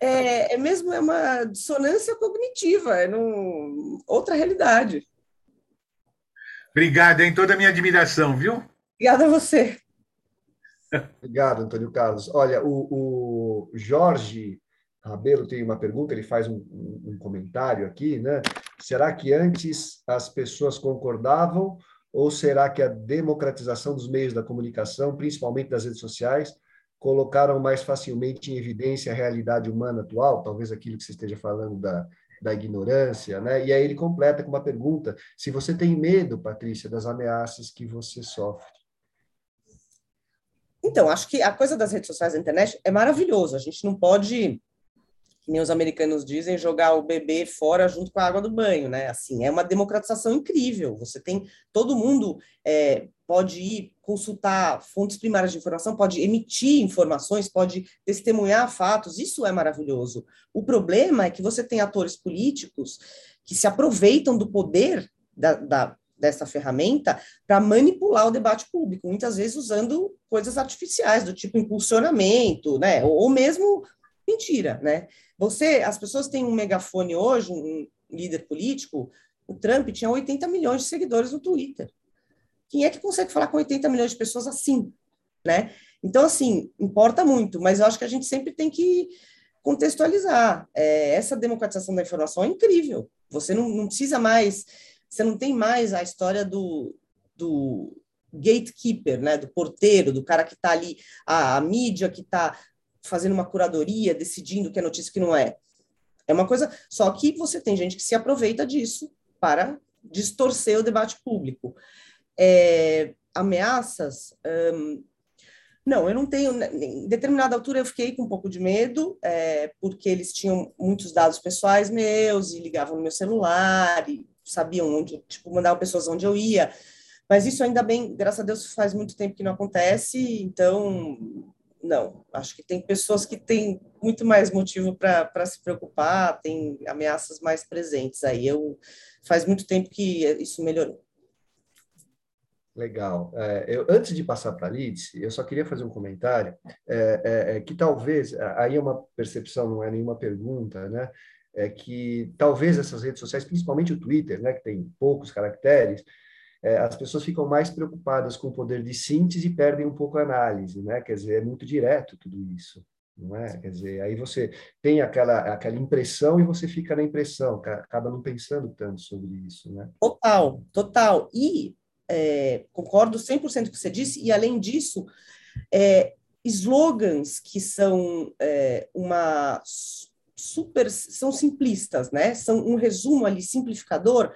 É, é mesmo é uma dissonância cognitiva, é num, outra realidade. Obrigado, em toda a minha admiração, viu? Obrigada a você. Obrigado, Antônio Carlos. Olha, o, o Jorge Rabelo tem uma pergunta, ele faz um, um, comentário aqui, né? Será que antes as pessoas concordavam ou será que a democratização dos meios da comunicação, principalmente das redes sociais, colocaram mais facilmente em evidência a realidade humana atual? Talvez aquilo que você esteja falando da, da ignorância, né? E aí ele completa com uma pergunta: se você tem medo, Patrícia, das ameaças que você sofre? Então, acho que a coisa das redes sociais da internet é maravilhoso. A gente não pode nem os americanos dizem, jogar o bebê fora junto com a água do banho, né? Assim, é uma democratização incrível. Você tem todo mundo é, pode ir consultar fontes primárias de informação, pode emitir informações, pode testemunhar fatos. Isso é maravilhoso. O problema é que você tem atores políticos que se aproveitam do poder da, da dessa ferramenta para manipular o debate público, muitas vezes usando coisas artificiais do tipo impulsionamento, né, ou mesmo mentira, né? Você, as pessoas têm um megafone hoje, um líder político, o Trump tinha 80 milhões de seguidores no Twitter. Quem é que consegue falar com 80 milhões de pessoas assim, né? Então, assim, importa muito, mas eu acho que a gente sempre tem que contextualizar. É, essa democratização da informação é incrível. Você não, não, precisa mais, você não tem mais a história do, do gatekeeper, né, do porteiro, do cara que está ali, a, a mídia que está fazendo uma curadoria, decidindo o que é notícia e o que não é. É uma coisa. Só que você tem gente que se aproveita disso para distorcer o debate público. É, ameaças. Hum, não, eu não tenho. Né, em determinada altura eu fiquei com um pouco de medo, é, porque eles tinham muitos dados pessoais meus e ligavam no meu celular e sabiam onde, tipo, mandavam pessoas onde eu ia. Mas isso ainda bem, graças a Deus, faz muito tempo que não acontece, então não. Acho que tem pessoas que têm muito mais motivo para se preocupar, tem ameaças mais presentes aí. Eu faz muito tempo que isso melhorou. Legal. É, eu, antes de passar para a Lids, eu só queria fazer um comentário é, é, é que talvez, aí é uma percepção, não é nenhuma pergunta, né? É que talvez essas redes sociais, principalmente o Twitter, né, que tem poucos caracteres, é, as pessoas ficam mais preocupadas com o poder de síntese e perdem um pouco a análise, né? Quer dizer, é muito direto tudo isso, não é? Quer dizer, aí você tem aquela, aquela impressão e você fica na impressão, acaba não pensando tanto sobre isso, né? Total, total. E é, concordo 100% com o que você disse, e além disso, é, slogans que são é, uma super, são simplistas, né? São um resumo ali simplificador,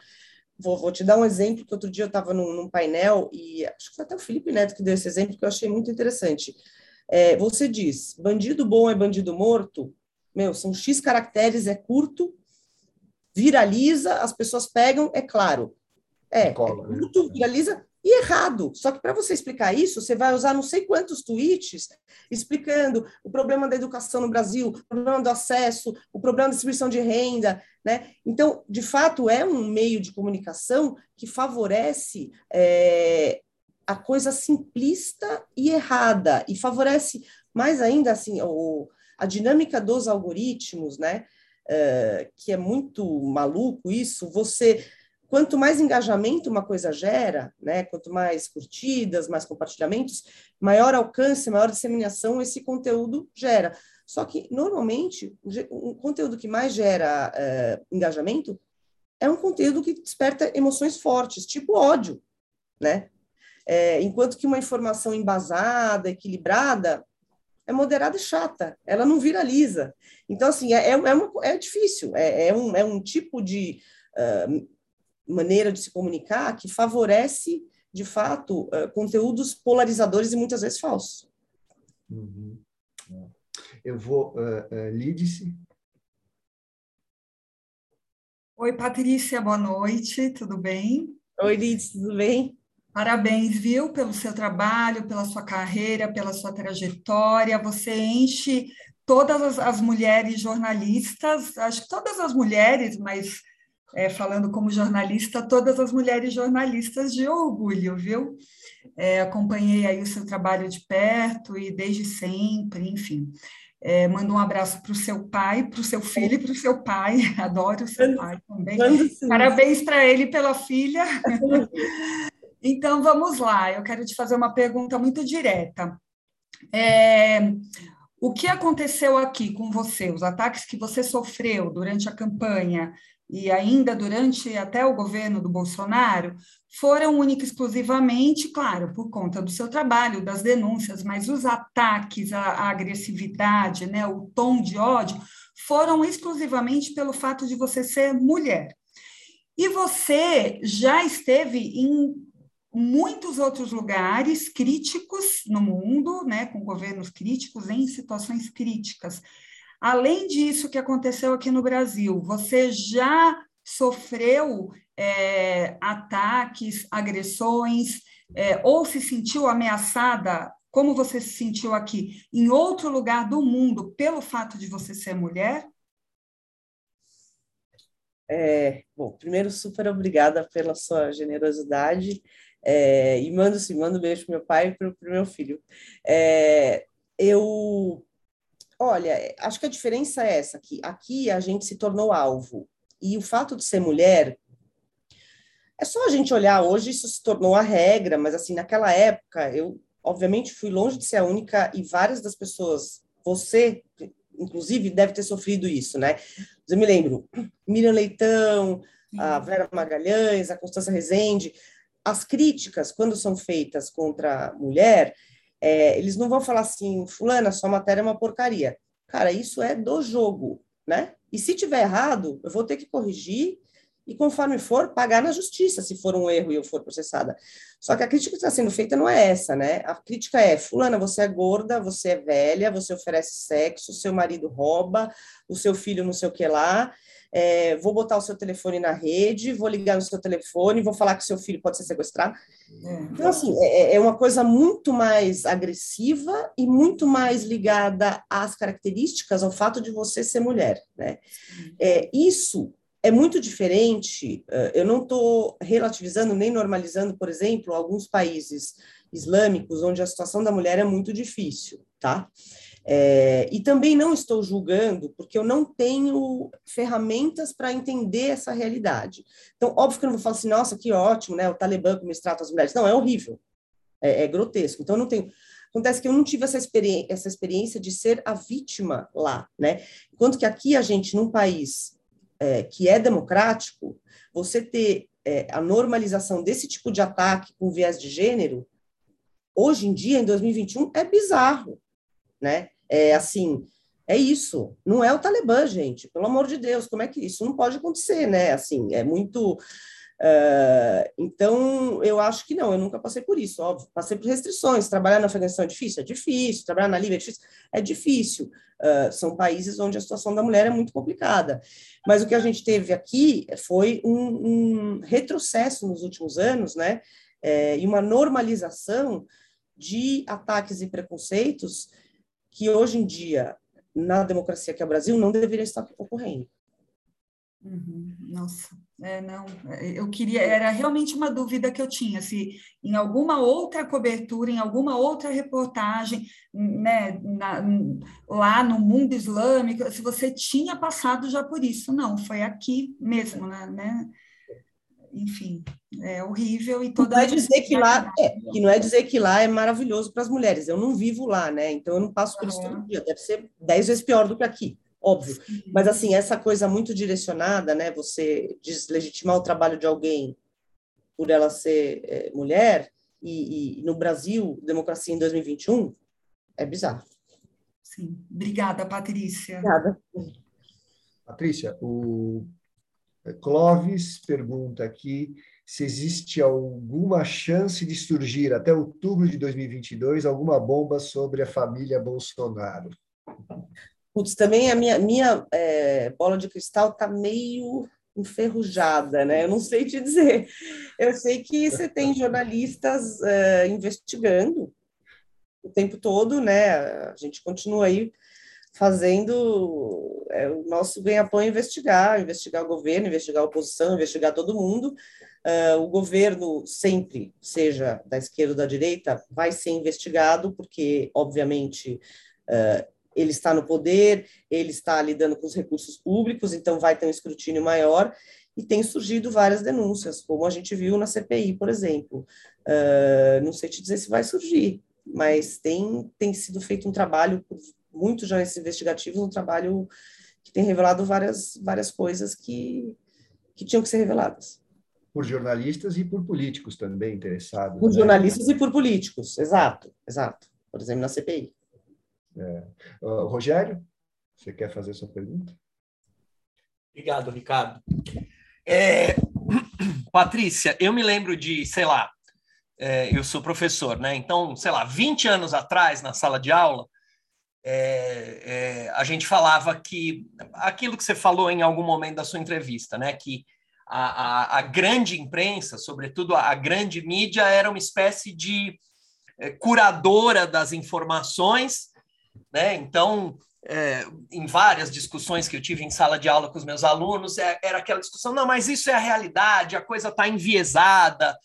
Vou, vou, te dar um exemplo que outro dia eu estava num, num, painel e acho que foi até o Felipe Neto que deu esse exemplo que eu achei muito interessante. É, você diz, bandido bom é bandido morto, meu, são X caracteres, é curto, viraliza, as pessoas pegam, é claro. É, Cola, é né? curto, viraliza, e errado. Só que para você explicar isso, você vai usar não sei quantos tweets explicando o problema da educação no Brasil, o problema do acesso, o problema da distribuição de renda, né? Então, de fato, é um meio de comunicação que favorece é, a coisa simplista e errada e favorece mais ainda assim o, a dinâmica dos algoritmos, né? Uh, que é muito maluco isso. Você quanto mais engajamento uma coisa gera, né, quanto mais curtidas, mais compartilhamentos, maior alcance, maior disseminação esse conteúdo gera. Só que, normalmente, o conteúdo que mais gera uh, engajamento é um conteúdo que desperta emoções fortes, tipo ódio, né? É, enquanto que uma informação embasada, equilibrada, é moderada e chata, ela não viraliza. Então, assim, é, é, uma, é difícil, é, é, um, é um tipo de uh, maneira de se comunicar que favorece, de fato, uh, conteúdos polarizadores e muitas vezes falsos. Uhum. É. Eu vou, uh, uh, Lídice. Oi, Patrícia, boa noite, tudo bem? Oi, Lídice, tudo bem? Parabéns, viu, pelo seu trabalho, pela sua carreira, pela sua trajetória. Você enche todas as, as mulheres jornalistas, acho que todas as mulheres, mas é, falando como jornalista, todas as mulheres jornalistas de orgulho, viu? É, acompanhei aí o seu trabalho de perto e desde sempre, enfim. É, mando um abraço para o seu pai, para o seu filho e para o seu pai. [LAUGHS] Adoro o seu pai também. Parabéns para ele pela filha. [LAUGHS] então, vamos lá. Eu quero te fazer uma pergunta muito direta. É, o que aconteceu aqui com você? Os ataques que você sofreu durante a campanha e ainda durante até o governo do Bolsonaro, foram única e exclusivamente, claro, por conta do seu trabalho, das denúncias, mas os ataques, a, a agressividade, né, o tom de ódio, foram exclusivamente pelo fato de você ser mulher. E você já esteve em muitos outros lugares críticos no mundo, né, com governos críticos, em situações críticas. Além disso que aconteceu aqui no Brasil, você já sofreu é, ataques, agressões, é, ou se sentiu ameaçada, como você se sentiu aqui, em outro lugar do mundo, pelo fato de você ser mulher? É, bom, primeiro, super obrigada pela sua generosidade. É, e mando, sim, mando um beijo para meu pai e para o meu filho. É, eu Olha, é, acho que a diferença é essa, que aqui a gente se tornou alvo. E o fato de ser mulher, é só a gente olhar, hoje isso se tornou a regra, mas assim, naquela época, eu obviamente fui longe de ser a única e várias das pessoas, você, inclusive, deve ter sofrido isso, né? Eu me lembro, Miriam Leitão, a Vera Magalhães, a Constança Rezende, as críticas, quando são feitas contra a mulher, é, eles não vão falar assim, fulana, sua matéria é uma porcaria. Cara, isso é do jogo, né? E se tiver errado, eu vou ter que corrigir e, conforme for, pagar na justiça, se for um erro e eu for processada. Só que a crítica que está sendo feita não é essa, né? A crítica é: Fulana, você é gorda, você é velha, você oferece sexo, seu marido rouba, o seu filho não sei o que lá. É, vou botar o seu telefone na rede, vou ligar no seu telefone, vou falar que seu filho pode ser sequestrado. É. Então, assim, é, é uma coisa muito mais agressiva e muito mais ligada às características, ao fato de você ser mulher, né? É, isso é muito diferente. Eh, eu não estou relativizando nem normalizando, por exemplo, alguns países islâmicos onde a situação da mulher é muito difícil, tá? É, e também não estou julgando, porque eu não tenho ferramentas para entender essa realidade. Então, óbvio que eu não vou falar assim, nossa, que ótimo, né? O Talibã como eles tratam as mulheres. Não, é horrível, é, é grotesco. Então, não tenho. Acontece que eu não tive essa, experi essa experiência de ser a vítima lá, né? Enquanto que aqui a gente, num país é, que é democrático, você ter é, a normalização desse tipo de ataque com viés de gênero, hoje em dia, em 2021, é bizarro, né? É assim, é isso. Não é o Talibã, gente. Pelo amor de Deus, como é que isso não pode acontecer, né? Assim, é muito Uh, então, eu acho que não, eu nunca passei por isso, óbvio. Passei por restrições. Trabalhar na Afeganistão é difícil? É difícil. Trabalhar na Líbia é difícil? É difícil. Uh, são países onde a situação da mulher é muito complicada. Mas o que a gente teve aqui foi um, um retrocesso nos últimos anos, né? É, e uma normalização de ataques e preconceitos que hoje em dia, na democracia que é o Brasil, não deveria estar ocorrendo. Uhum, nossa, é, não, é, eu queria, era realmente uma dúvida que eu tinha, se em alguma outra cobertura, em alguma outra reportagem, né, na, lá no mundo islâmico, se você tinha passado já por isso, não, foi aqui mesmo, né, né? enfim, é horrível e toda não é dizer que lá [LAUGHS] é, que não é dizer que lá é maravilhoso para as mulheres. Eu não vivo lá, né? Então eu não passo por isso todo dia. Deve ser dez vezes pior do que aqui óbvio. Mas, assim, essa coisa muito direcionada, né? Você deslegitimar o trabalho de alguém por ela ser é, mulher, e, e, no Brasil, democracia em 2021, é bizarro. Sim. Obrigada, Patrícia. Obrigada. Patrícia, o Clóvis pergunta aqui se existe alguma chance de surgir até outubro de 2022 alguma bomba sobre a família Bolsonaro. Putz, também a minha, minha é, bola de cristal está meio enferrujada, né? Eu não sei te dizer. Eu sei que você tem jornalistas é, investigando o tempo todo, né? A gente continua aí fazendo é, o nosso ganha-pão é investigar, investigar o governo, investigar a oposição, investigar todo mundo. Uh, o governo sempre, seja da esquerda ou da direita, vai ser investigado, porque, obviamente, uh, ele está no poder, ele está lidando com os recursos públicos, então vai ter um escrutínio maior, e tem surgido várias denúncias, como a gente viu na CPI, por exemplo. Uh, não sei te dizer se vai surgir, mas tem, tem sido feito um trabalho, muitos jornalistas investigativos, um trabalho que tem revelado várias, várias coisas que, que tinham que ser reveladas. Por jornalistas e por políticos também interessados. Por né? jornalistas e por políticos, exato, exato. Por exemplo, na CPI. É. Uh, Rogério, você quer fazer sua pergunta? Obrigado, Ricardo. É, [CLEARS THROAT] Patrícia, eu me lembro de, sei lá, é, eu sou professor, né? Então, sei lá, 20 anos atrás, na sala de aula, é, é, a gente falava que aquilo que você falou em algum momento da sua entrevista, né? Que a, a, a grande imprensa, sobretudo a, a, grande mídia, era uma espécie de é, curadora das informações né? Então, é, em várias discussões que eu tive em sala de aula com os meus alunos, é, era aquela discussão, não, mas isso é a realidade, a coisa está enviesada,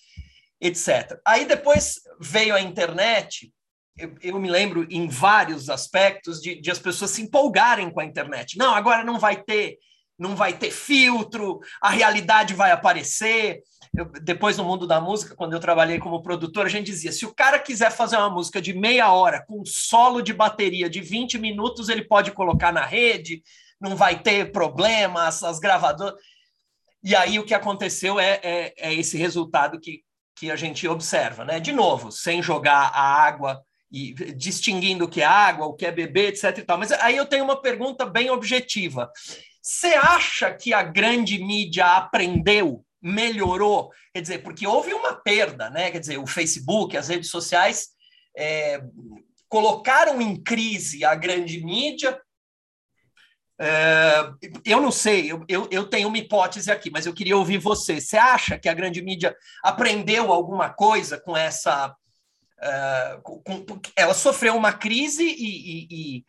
etc. Aí depois veio a internet, eu, eu, me lembro em vários aspectos de, de as pessoas se empolgarem com a internet. Não, agora não vai ter, não vai ter filtro, a realidade vai aparecer eu, depois no mundo da música, quando eu trabalhei como produtor, a gente dizia: se o cara quiser fazer uma música de meia hora com solo de bateria de 20 minutos, ele pode colocar na rede, não vai ter problemas, as gravadoras. E aí o que aconteceu é, é, é esse resultado que, que a gente observa, né? De novo, sem jogar a água e distinguindo o que é água, o que é beber, etc. E tal. Mas aí eu tenho uma pergunta bem objetiva. Você acha que a grande mídia aprendeu, melhorou? Quer dizer, porque houve uma perda, né? Quer dizer, o Facebook, as redes sociais é, colocaram em crise a grande mídia. É, eu não sei, eu, eu, eu, tenho uma hipótese aqui, mas eu queria ouvir você. Você acha que a grande mídia aprendeu alguma coisa com essa. Uh, com, com, ela sofreu uma crise e, e,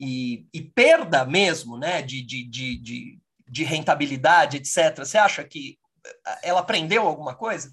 e, e perda mesmo né, de, de, de, de, rentabilidade, etc. Você acha que ela aprendeu alguma coisa?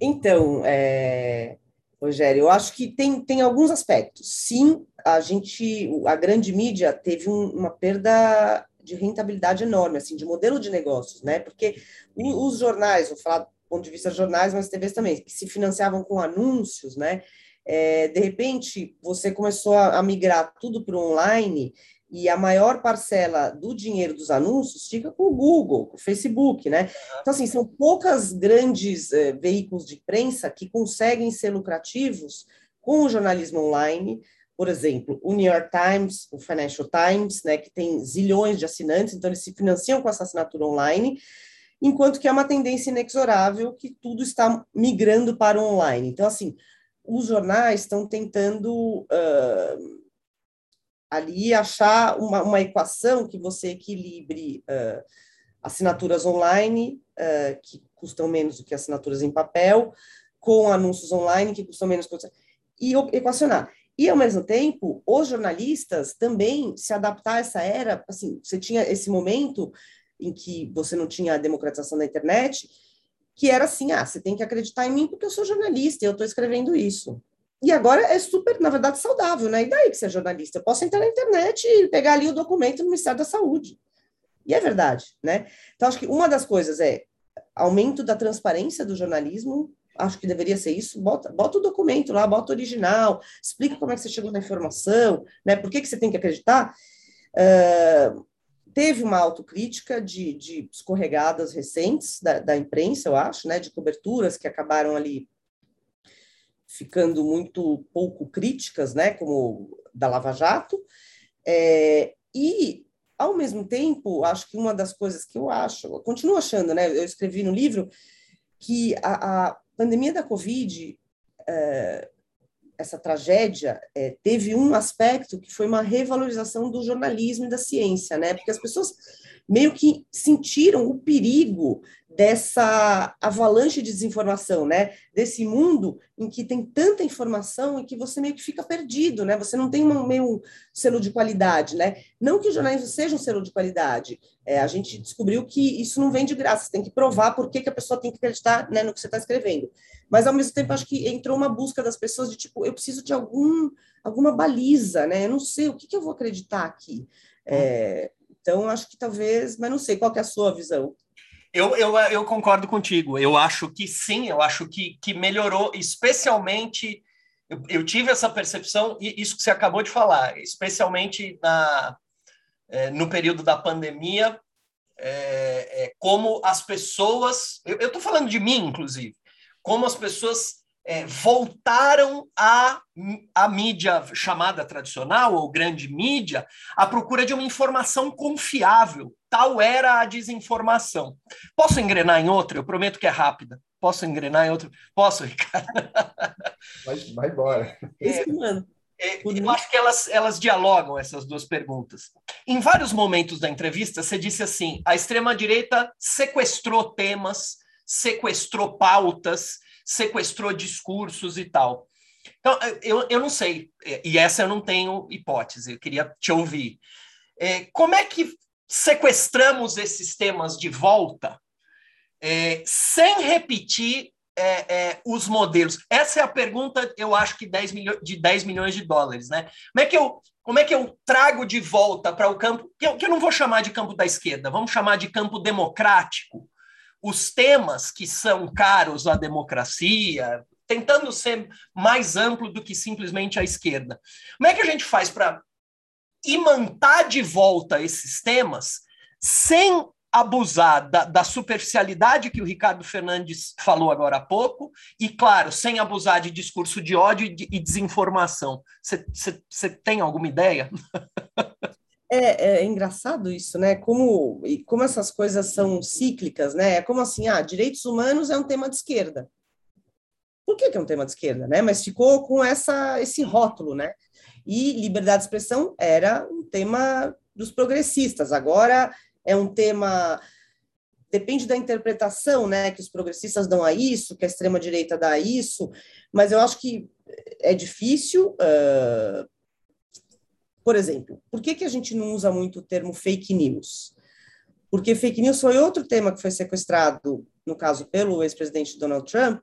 Então, é, Rogério, eu acho que tem, tem alguns aspectos. Sim, a gente, a grande mídia teve um, uma perda de rentabilidade enorme, assim, de modelo de negócios, né? Porque os jornais, vou falar do ponto de vista de jornais, mas TVs também, que se financiavam com anúncios, né? É, de repente, você começou a, a migrar tudo para o online e a maior parcela do dinheiro dos anúncios fica com o Google, com o Facebook, né? Então, assim, são poucas grandes eh, veículos de imprensa que conseguem ser lucrativos com o jornalismo online, por exemplo, o New York Times, o Financial Times, né, que tem zilhões de assinantes, então eles se financiam com essa assinatura online, enquanto que é uma tendência inexorável que tudo está migrando para o online. Então, assim, os jornais estão tentando uh, ali achar uma, uma, equação que você equilibre uh, assinaturas online, uh, que custam menos do que assinaturas em papel, com anúncios online, que custam menos, e equacionar. E, ao mesmo tempo, os jornalistas também se adaptar a essa era, assim, você tinha esse momento em que você não tinha a democratização da internet, que era assim, ah, você tem que acreditar em mim porque eu sou jornalista e eu estou escrevendo isso. E agora é super, na verdade, saudável, né? E daí que você é jornalista? Eu posso entrar na internet e pegar ali o documento do Ministério da Saúde. E é verdade, né? Então, acho que uma das coisas é aumento da transparência do jornalismo, acho que deveria ser isso, bota, bota o documento lá, bota o original, explica como é que você chegou na informação, né? Por que, que você tem que acreditar? Uh, teve uma autocrítica de, de escorregadas recentes da, da, imprensa, eu acho, né, de coberturas que acabaram ali ficando muito pouco críticas, né, como da Lava Jato, é, e, ao mesmo tempo, acho que uma das coisas que eu acho, eu continuo achando, né, eu escrevi no livro, que a, a pandemia da Covid é, essa tragédia é, teve um aspecto que foi uma revalorização do jornalismo e da ciência, né? Porque as pessoas meio que sentiram o perigo dessa avalanche de desinformação, né? Desse mundo em que tem tanta informação e que você meio que fica perdido, né? Você não tem um meio selo de qualidade, né? Não que o jornalismo seja um selo de qualidade. É, a gente descobriu que isso não vem de graça. Você tem que provar por que, que a pessoa tem que acreditar né, no que você está escrevendo. Mas ao mesmo tempo acho que entrou uma busca das pessoas de tipo, eu preciso de algum alguma baliza, né? Eu não sei o que, que eu vou acreditar aqui. É, então acho que talvez, mas não sei qual é a sua visão. Eu, eu, eu concordo contigo. Eu acho que sim, eu acho que, que melhorou, especialmente. Eu, eu tive essa percepção, e isso que você acabou de falar, especialmente na, é, no período da pandemia, é, é, como as pessoas. Eu estou falando de mim, inclusive, como as pessoas é, voltaram à, à mídia chamada tradicional ou grande mídia à procura de uma informação confiável. Tal era a desinformação. Posso engrenar em outra? Eu prometo que é rápida. Posso engrenar em outra? Posso, Ricardo? [LAUGHS] Vai, vai embora. É, é, eu acho que elas, elas dialogam essas duas perguntas. Em vários momentos da entrevista, você disse assim: a extrema-direita sequestrou temas, sequestrou pautas, sequestrou discursos e tal. Então, eu, eu não sei, e essa eu não tenho hipótese, eu queria te ouvir. É, como é que sequestramos esses temas de volta é, sem repetir é, os modelos? Essa é a pergunta, eu acho que 10 milho, de 10 milhões de dólares, né? Como é que eu, como é que eu trago de volta para o campo, que eu, que eu não vou chamar de campo da esquerda, vamos chamar de campo democrático, os temas que são caros à democracia, tentando ser mais amplo do que simplesmente a esquerda. Como é que a gente faz para imantar de volta esses temas sem abusar da, da, superficialidade que o Ricardo Fernandes falou agora há pouco, e, claro, sem abusar de discurso de ódio e, de, e desinformação. Você tem alguma ideia? [LAUGHS] É, é, engraçado isso, né? Como, como essas coisas são cíclicas, né? É como assim, ah, direitos humanos é um tema de esquerda. Por que, que é um tema de esquerda, né? Mas ficou com essa, esse rótulo, né? E liberdade de expressão era um tema dos progressistas. Agora é um tema depende da interpretação, né, que os progressistas dão a isso, que a extrema direita dá a isso, mas eu acho que é difícil. Uh, por exemplo, por que, que a gente não usa muito o termo fake news? Porque fake news foi outro tema que foi sequestrado, no caso, pelo ex-presidente Donald Trump,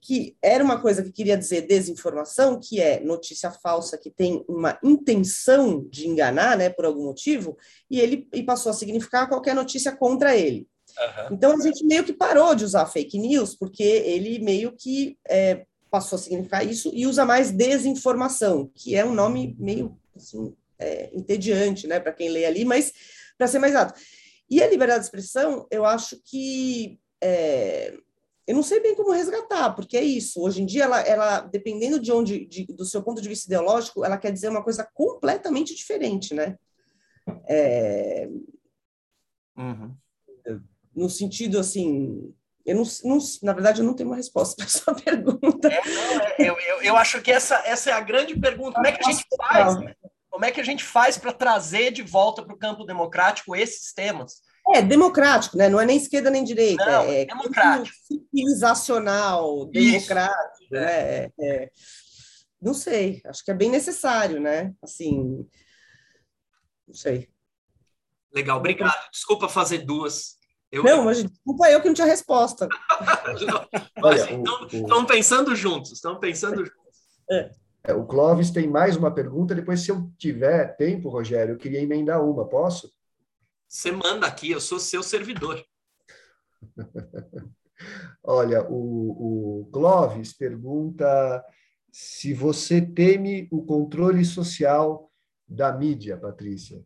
que era uma coisa que queria dizer desinformação, que é notícia falsa que tem uma intenção de enganar, né, por algum motivo, e ele e passou a significar qualquer notícia contra ele. Uhum. Então a gente meio que parou de usar fake news, porque ele meio que é, passou a significar isso e usa mais desinformação, que é um nome meio assim, é, entediante, né, para quem lê ali, mas para ser mais exato. E a liberdade de expressão, eu acho que é, eu não sei bem como resgatar, porque é isso. Hoje em dia, ela, ela dependendo de onde, de, do seu ponto de vista ideológico, ela quer dizer uma coisa completamente diferente, né? É... Uhum. No sentido assim, eu não, não, na verdade, eu não tenho uma resposta [LAUGHS] para essa pergunta. É, é, eu, eu, eu, acho que essa, essa é a grande pergunta. Como é que a gente faz? Né? Como é que a gente faz para trazer de volta para o campo democrático esses temas? É democrático, né? Não é nem esquerda nem direita. Não, é, é democrático. Civilizacional, democrático, Isso. né? É, é, não sei, acho que é bem necessário, né? Assim, não sei. Legal, obrigado. Desculpa fazer duas. Eu... Não, mas desculpa eu que não tinha resposta. [LAUGHS] mas, então, estão pensando juntos, estão pensando juntos. É. É, o Clóvis tem mais uma pergunta. Depois, se eu tiver tempo, Rogério, eu queria emendar uma. Posso? Você manda aqui, eu sou seu servidor. [LAUGHS] Olha, o, o Clóvis pergunta se você teme o controle social da mídia, Patrícia.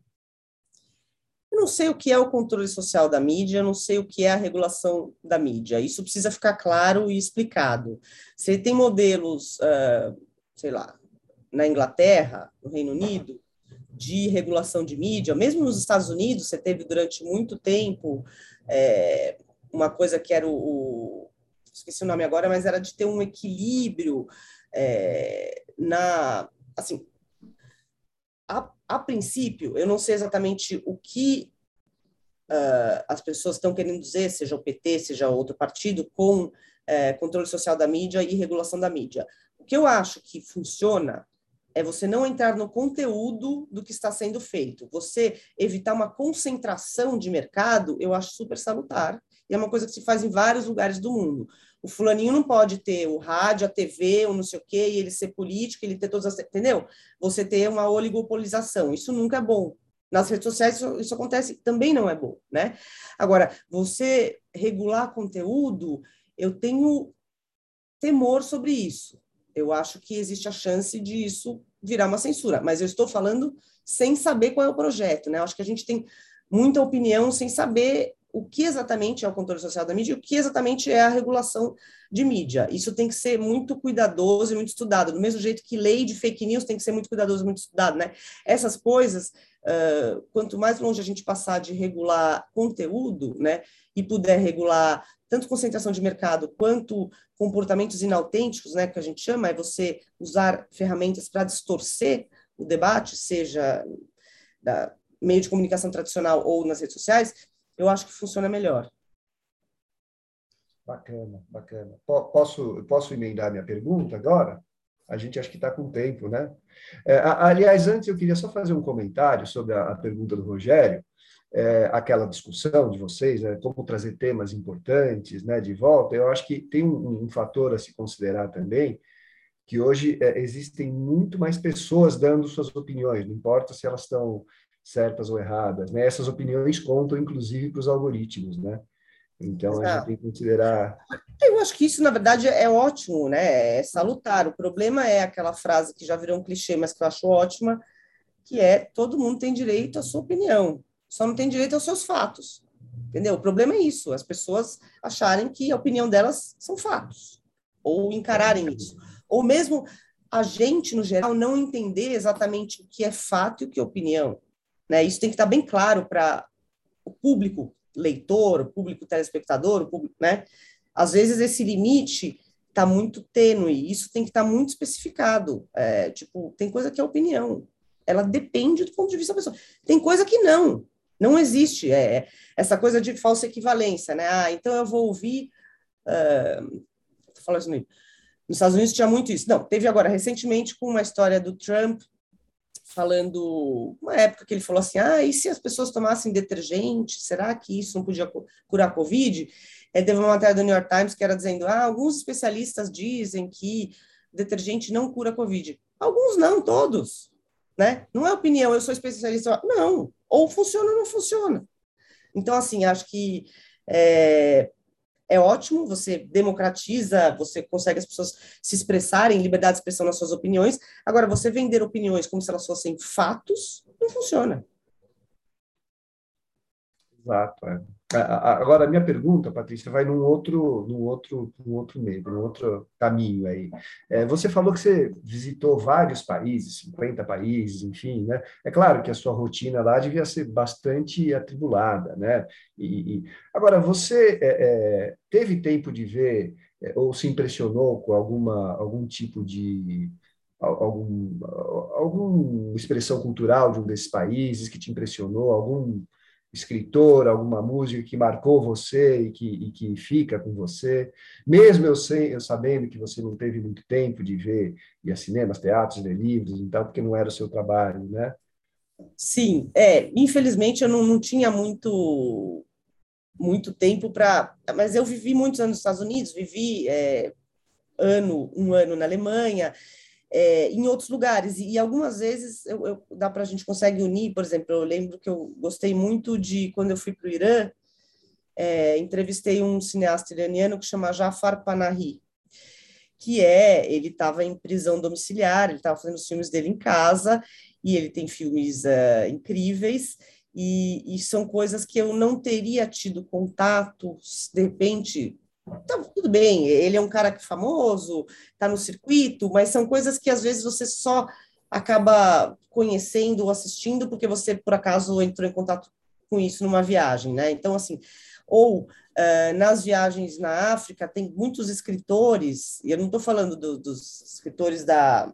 Eu não sei o que é o controle social da mídia, eu não sei o que é a regulação da mídia. Isso precisa ficar claro e explicado. Você tem modelos, uh, sei lá, na Inglaterra, no Reino Unido, de regulação de mídia, mesmo nos Estados Unidos, você teve durante muito tempo é, uma coisa que era o, o, esqueci o nome agora, mas era de ter um equilíbrio é, na, assim, a, a, princípio, eu não sei exatamente o que uh, as pessoas estão querendo dizer, seja o PT, seja outro partido, com uh, controle social da mídia e regulação da mídia. O que eu acho que funciona é você não entrar no conteúdo do que está sendo feito. Você evitar uma concentração de mercado, eu acho super salutar. E é uma coisa que se faz em vários lugares do mundo. O fulaninho não pode ter o rádio, a TV, o não sei o quê, e ele ser político, ele ter todas as... Entendeu? Você ter uma oligopolização. Isso nunca é bom. Nas redes sociais isso, isso acontece, também não é bom, né? Agora, você regular conteúdo, eu tenho temor sobre isso. Eu acho que existe a chance de isso virar uma censura, mas eu estou falando sem saber qual é o projeto, né? Acho que a gente tem muita opinião sem saber o que exatamente é o controle social da mídia e o que exatamente é a regulação de mídia. Isso tem que ser muito cuidadoso e muito estudado, do mesmo jeito que lei de fake news tem que ser muito cuidadoso e muito estudado, né? Essas coisas, uh, quanto mais longe a gente passar de regular conteúdo, né, e puder regular tanto concentração de mercado quanto comportamentos inautênticos, né, que a gente chama, é você usar ferramentas para distorcer o debate, seja da meio de comunicação tradicional ou nas redes sociais, eu acho que funciona melhor. Bacana, bacana. Posso, posso emendar minha pergunta agora? A gente acho que está com tempo, né? É, aliás, antes eu queria só fazer um comentário sobre a, a pergunta do Rogério é, aquela discussão de vocês, né, como trazer temas importantes né, de volta, eu acho que tem um, um fator a se considerar também, que hoje é, existem muito mais pessoas dando suas opiniões, não importa se elas estão certas ou erradas, né? Essas opiniões contam, inclusive, para os algoritmos, né? Então, Exato. a gente tem que considerar... Eu acho que isso, na verdade, é ótimo, né? É salutar. O problema é aquela frase que já virou um clichê, mas que eu acho ótima, que é todo mundo tem direito à sua opinião só não tem direito aos seus fatos. Entendeu? O problema é isso, as pessoas acharem que a opinião delas são fatos, ou encararem isso. Ou mesmo a gente, no geral, não entender exatamente o que é fato e o que é opinião. Né? Isso tem que estar bem claro para o público leitor, o público telespectador, o público, né? Às vezes esse limite está muito tênue, isso tem que estar muito especificado. É, tipo, tem coisa que é opinião, ela depende do ponto de vista da pessoa. Tem coisa que não, não existe. É, é essa coisa de falsa equivalência, né? Ah, então eu vou ouvir. Uh, falando assim, nos Estados Unidos tinha muito isso. Não, teve agora recentemente com uma história do Trump falando uma época que ele falou assim: ah, e se as pessoas tomassem detergente, será que isso não podia curar a Covid? É, teve uma matéria do New York Times que era dizendo: ah, alguns especialistas dizem que detergente não cura Covid. Alguns não, todos. Né? Não é opinião, eu sou especialista. Não, ou funciona ou não funciona. Então, assim, acho que é, é ótimo, você democratiza, você consegue as pessoas se expressarem, liberdade de expressão nas suas opiniões. Agora, você vender opiniões como se elas fossem fatos, não funciona. Exato. É. Agora, a minha pergunta, Patrícia, vai num outro, num outro, num outro meio, num outro caminho aí. É, você falou que você visitou vários países, 50 países, enfim, né? É claro que a sua rotina lá devia ser bastante atribulada, né? E, e... agora, você é, é, teve tempo de ver é, ou se impressionou com alguma, algum tipo de algum, alguma expressão cultural de um desses países que te impressionou, algum escritor, alguma música que marcou você e que, e que fica com você, mesmo eu, sei, eu sabendo que você não teve muito tempo de ver ir a cinemas, teatros, ler livros e tal, porque não era o seu trabalho, né? Sim, é, infelizmente eu não, não tinha muito muito tempo para, mas eu vivi muitos anos nos Estados Unidos, vivi é, ano um ano na Alemanha, é, em outros lugares. E, e algumas vezes eu, eu, dá para a gente consegue unir, por exemplo, eu lembro que eu gostei muito de quando eu fui para o Irã, é, entrevistei um cineasta iraniano que chama Jafar Panahi, que é, ele estava em prisão domiciliar, ele estava fazendo os filmes dele em casa, e ele tem filmes uh, incríveis, e, e, são coisas que eu não teria tido contato, de repente, Tá, tudo bem, ele é um cara é famoso, está no circuito, mas são coisas que às vezes você só acaba conhecendo ou assistindo porque você, por acaso, entrou em contato com isso numa viagem, né? Então, assim, ou uh, nas viagens na África, tem muitos escritores, e eu não estou falando do, dos escritores da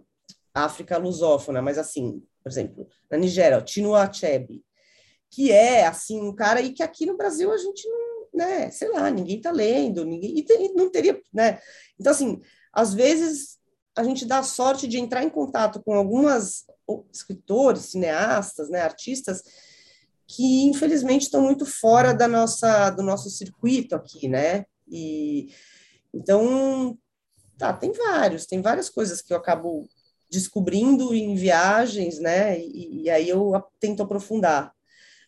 África lusófona, mas, assim, por exemplo, na Nigéria, o Chinua Achebe, que é, assim, um cara e que aqui no Brasil a gente não né, sei lá, ninguém está lendo, ninguém, e não teria, né? Então, assim, às vezes a gente dá a sorte de entrar em contato com algumas escritores, cineastas, né, artistas, que infelizmente estão muito fora da nossa, do nosso circuito aqui, né? E então, tá, tem vários, tem várias coisas que eu acabo descobrindo em viagens, né? E, e aí eu tento aprofundar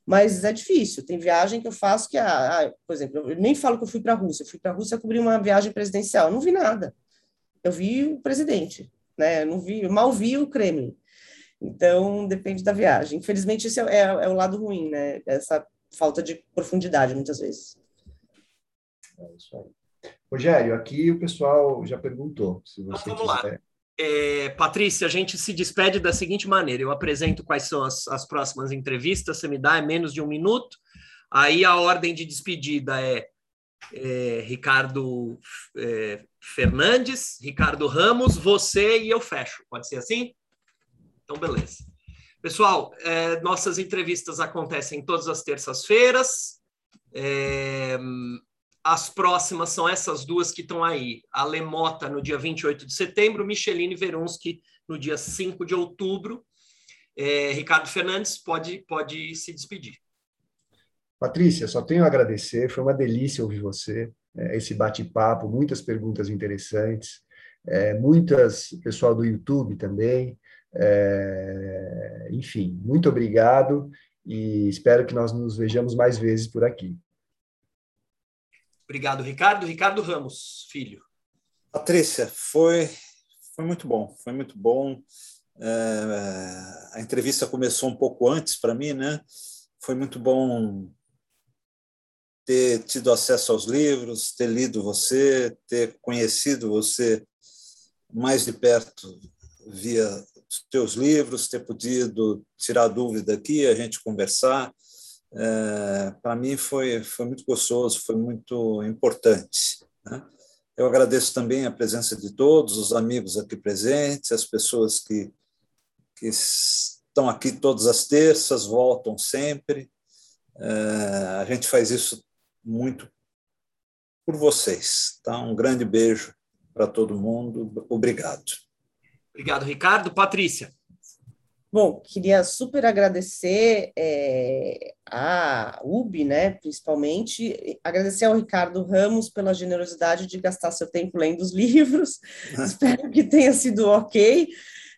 mas é difícil. Tem viagem que eu faço que, ah, ah por exemplo, eu nem falo que eu fui para a Rússia, eu fui para a Rússia cobrir uma viagem presidencial, eu não vi nada. Eu vi o presidente, né? Eu não vi, eu mal vi o Kremlin. Então, depende da viagem. Infelizmente, esse é, é, é, o lado ruim, né? Essa falta de profundidade, muitas vezes. É isso aí. Rogério, aqui o pessoal já perguntou. Se você então, vamos quiser... lá. É, Patrícia, a gente se despede da seguinte maneira: eu apresento quais são as, as próximas entrevistas, você me dá é menos de um minuto. Aí a ordem de despedida é, é Ricardo é, Fernandes, Ricardo Ramos, você e eu fecho. Pode ser assim? Então, beleza. Pessoal, é, nossas entrevistas acontecem todas as terças-feiras. É, as próximas são essas duas que estão aí. A Lemota no dia 28 de setembro, Micheline Verunski no dia 5 de outubro. É, Ricardo Fernandes pode, pode se despedir. Patrícia, só tenho a agradecer, foi uma delícia ouvir você, é, esse bate-papo, muitas perguntas interessantes, é, muitas, pessoal do YouTube também, é, enfim, muito obrigado e espero que nós nos vejamos mais vezes por aqui. Obrigado, Ricardo. Ricardo Ramos, filho. Patrícia, foi, foi muito bom, foi muito bom. É, a entrevista começou um pouco antes para mim, né? Foi muito bom ter tido acesso aos livros, ter lido você, ter conhecido você mais de perto via os livros, ter podido tirar dúvida aqui, a gente conversar. É, Para mim foi, foi muito gostoso, foi muito importante. Né? Eu agradeço também a presença de todos, os amigos aqui presentes, as pessoas que, que estão aqui todas as terças, voltam sempre. É, a gente faz isso muito por vocês. Tá? Um grande beijo para todo mundo. Obrigado. Obrigado, Ricardo. Patrícia. Bom, queria super agradecer é, a UB, né, principalmente, agradecer ao Ricardo Ramos pela generosidade de gastar seu tempo lendo os [LAUGHS] livros, [LAUGHS] espero que tenha sido ok,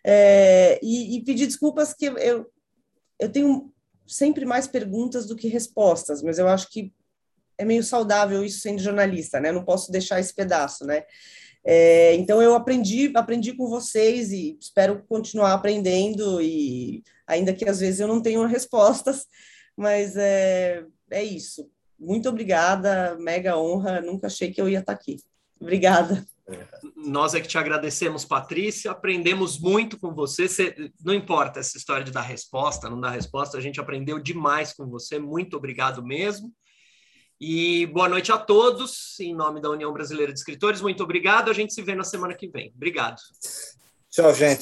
é, e, e, pedir desculpas que eu, eu tenho sempre mais perguntas do que respostas, mas eu acho que é meio saudável isso sendo jornalista, né, eu não posso deixar esse pedaço, né, é, então eu aprendi, aprendi com vocês e espero continuar aprendendo e ainda que às vezes eu não tenha [LAUGHS] respostas, mas é, é isso. Muito obrigada, mega honra. Nunca achei que eu ia estar aqui. Obrigada. Nós é que te agradecemos, Patrícia. Aprendemos muito com você. você. Não importa essa história de dar resposta, não dar resposta, a gente aprendeu demais com você. Muito obrigado mesmo. E boa noite a todos, em nome da União Brasileira de Escritores. Muito obrigado. A gente se vê na semana que vem. Obrigado. Tchau, gente.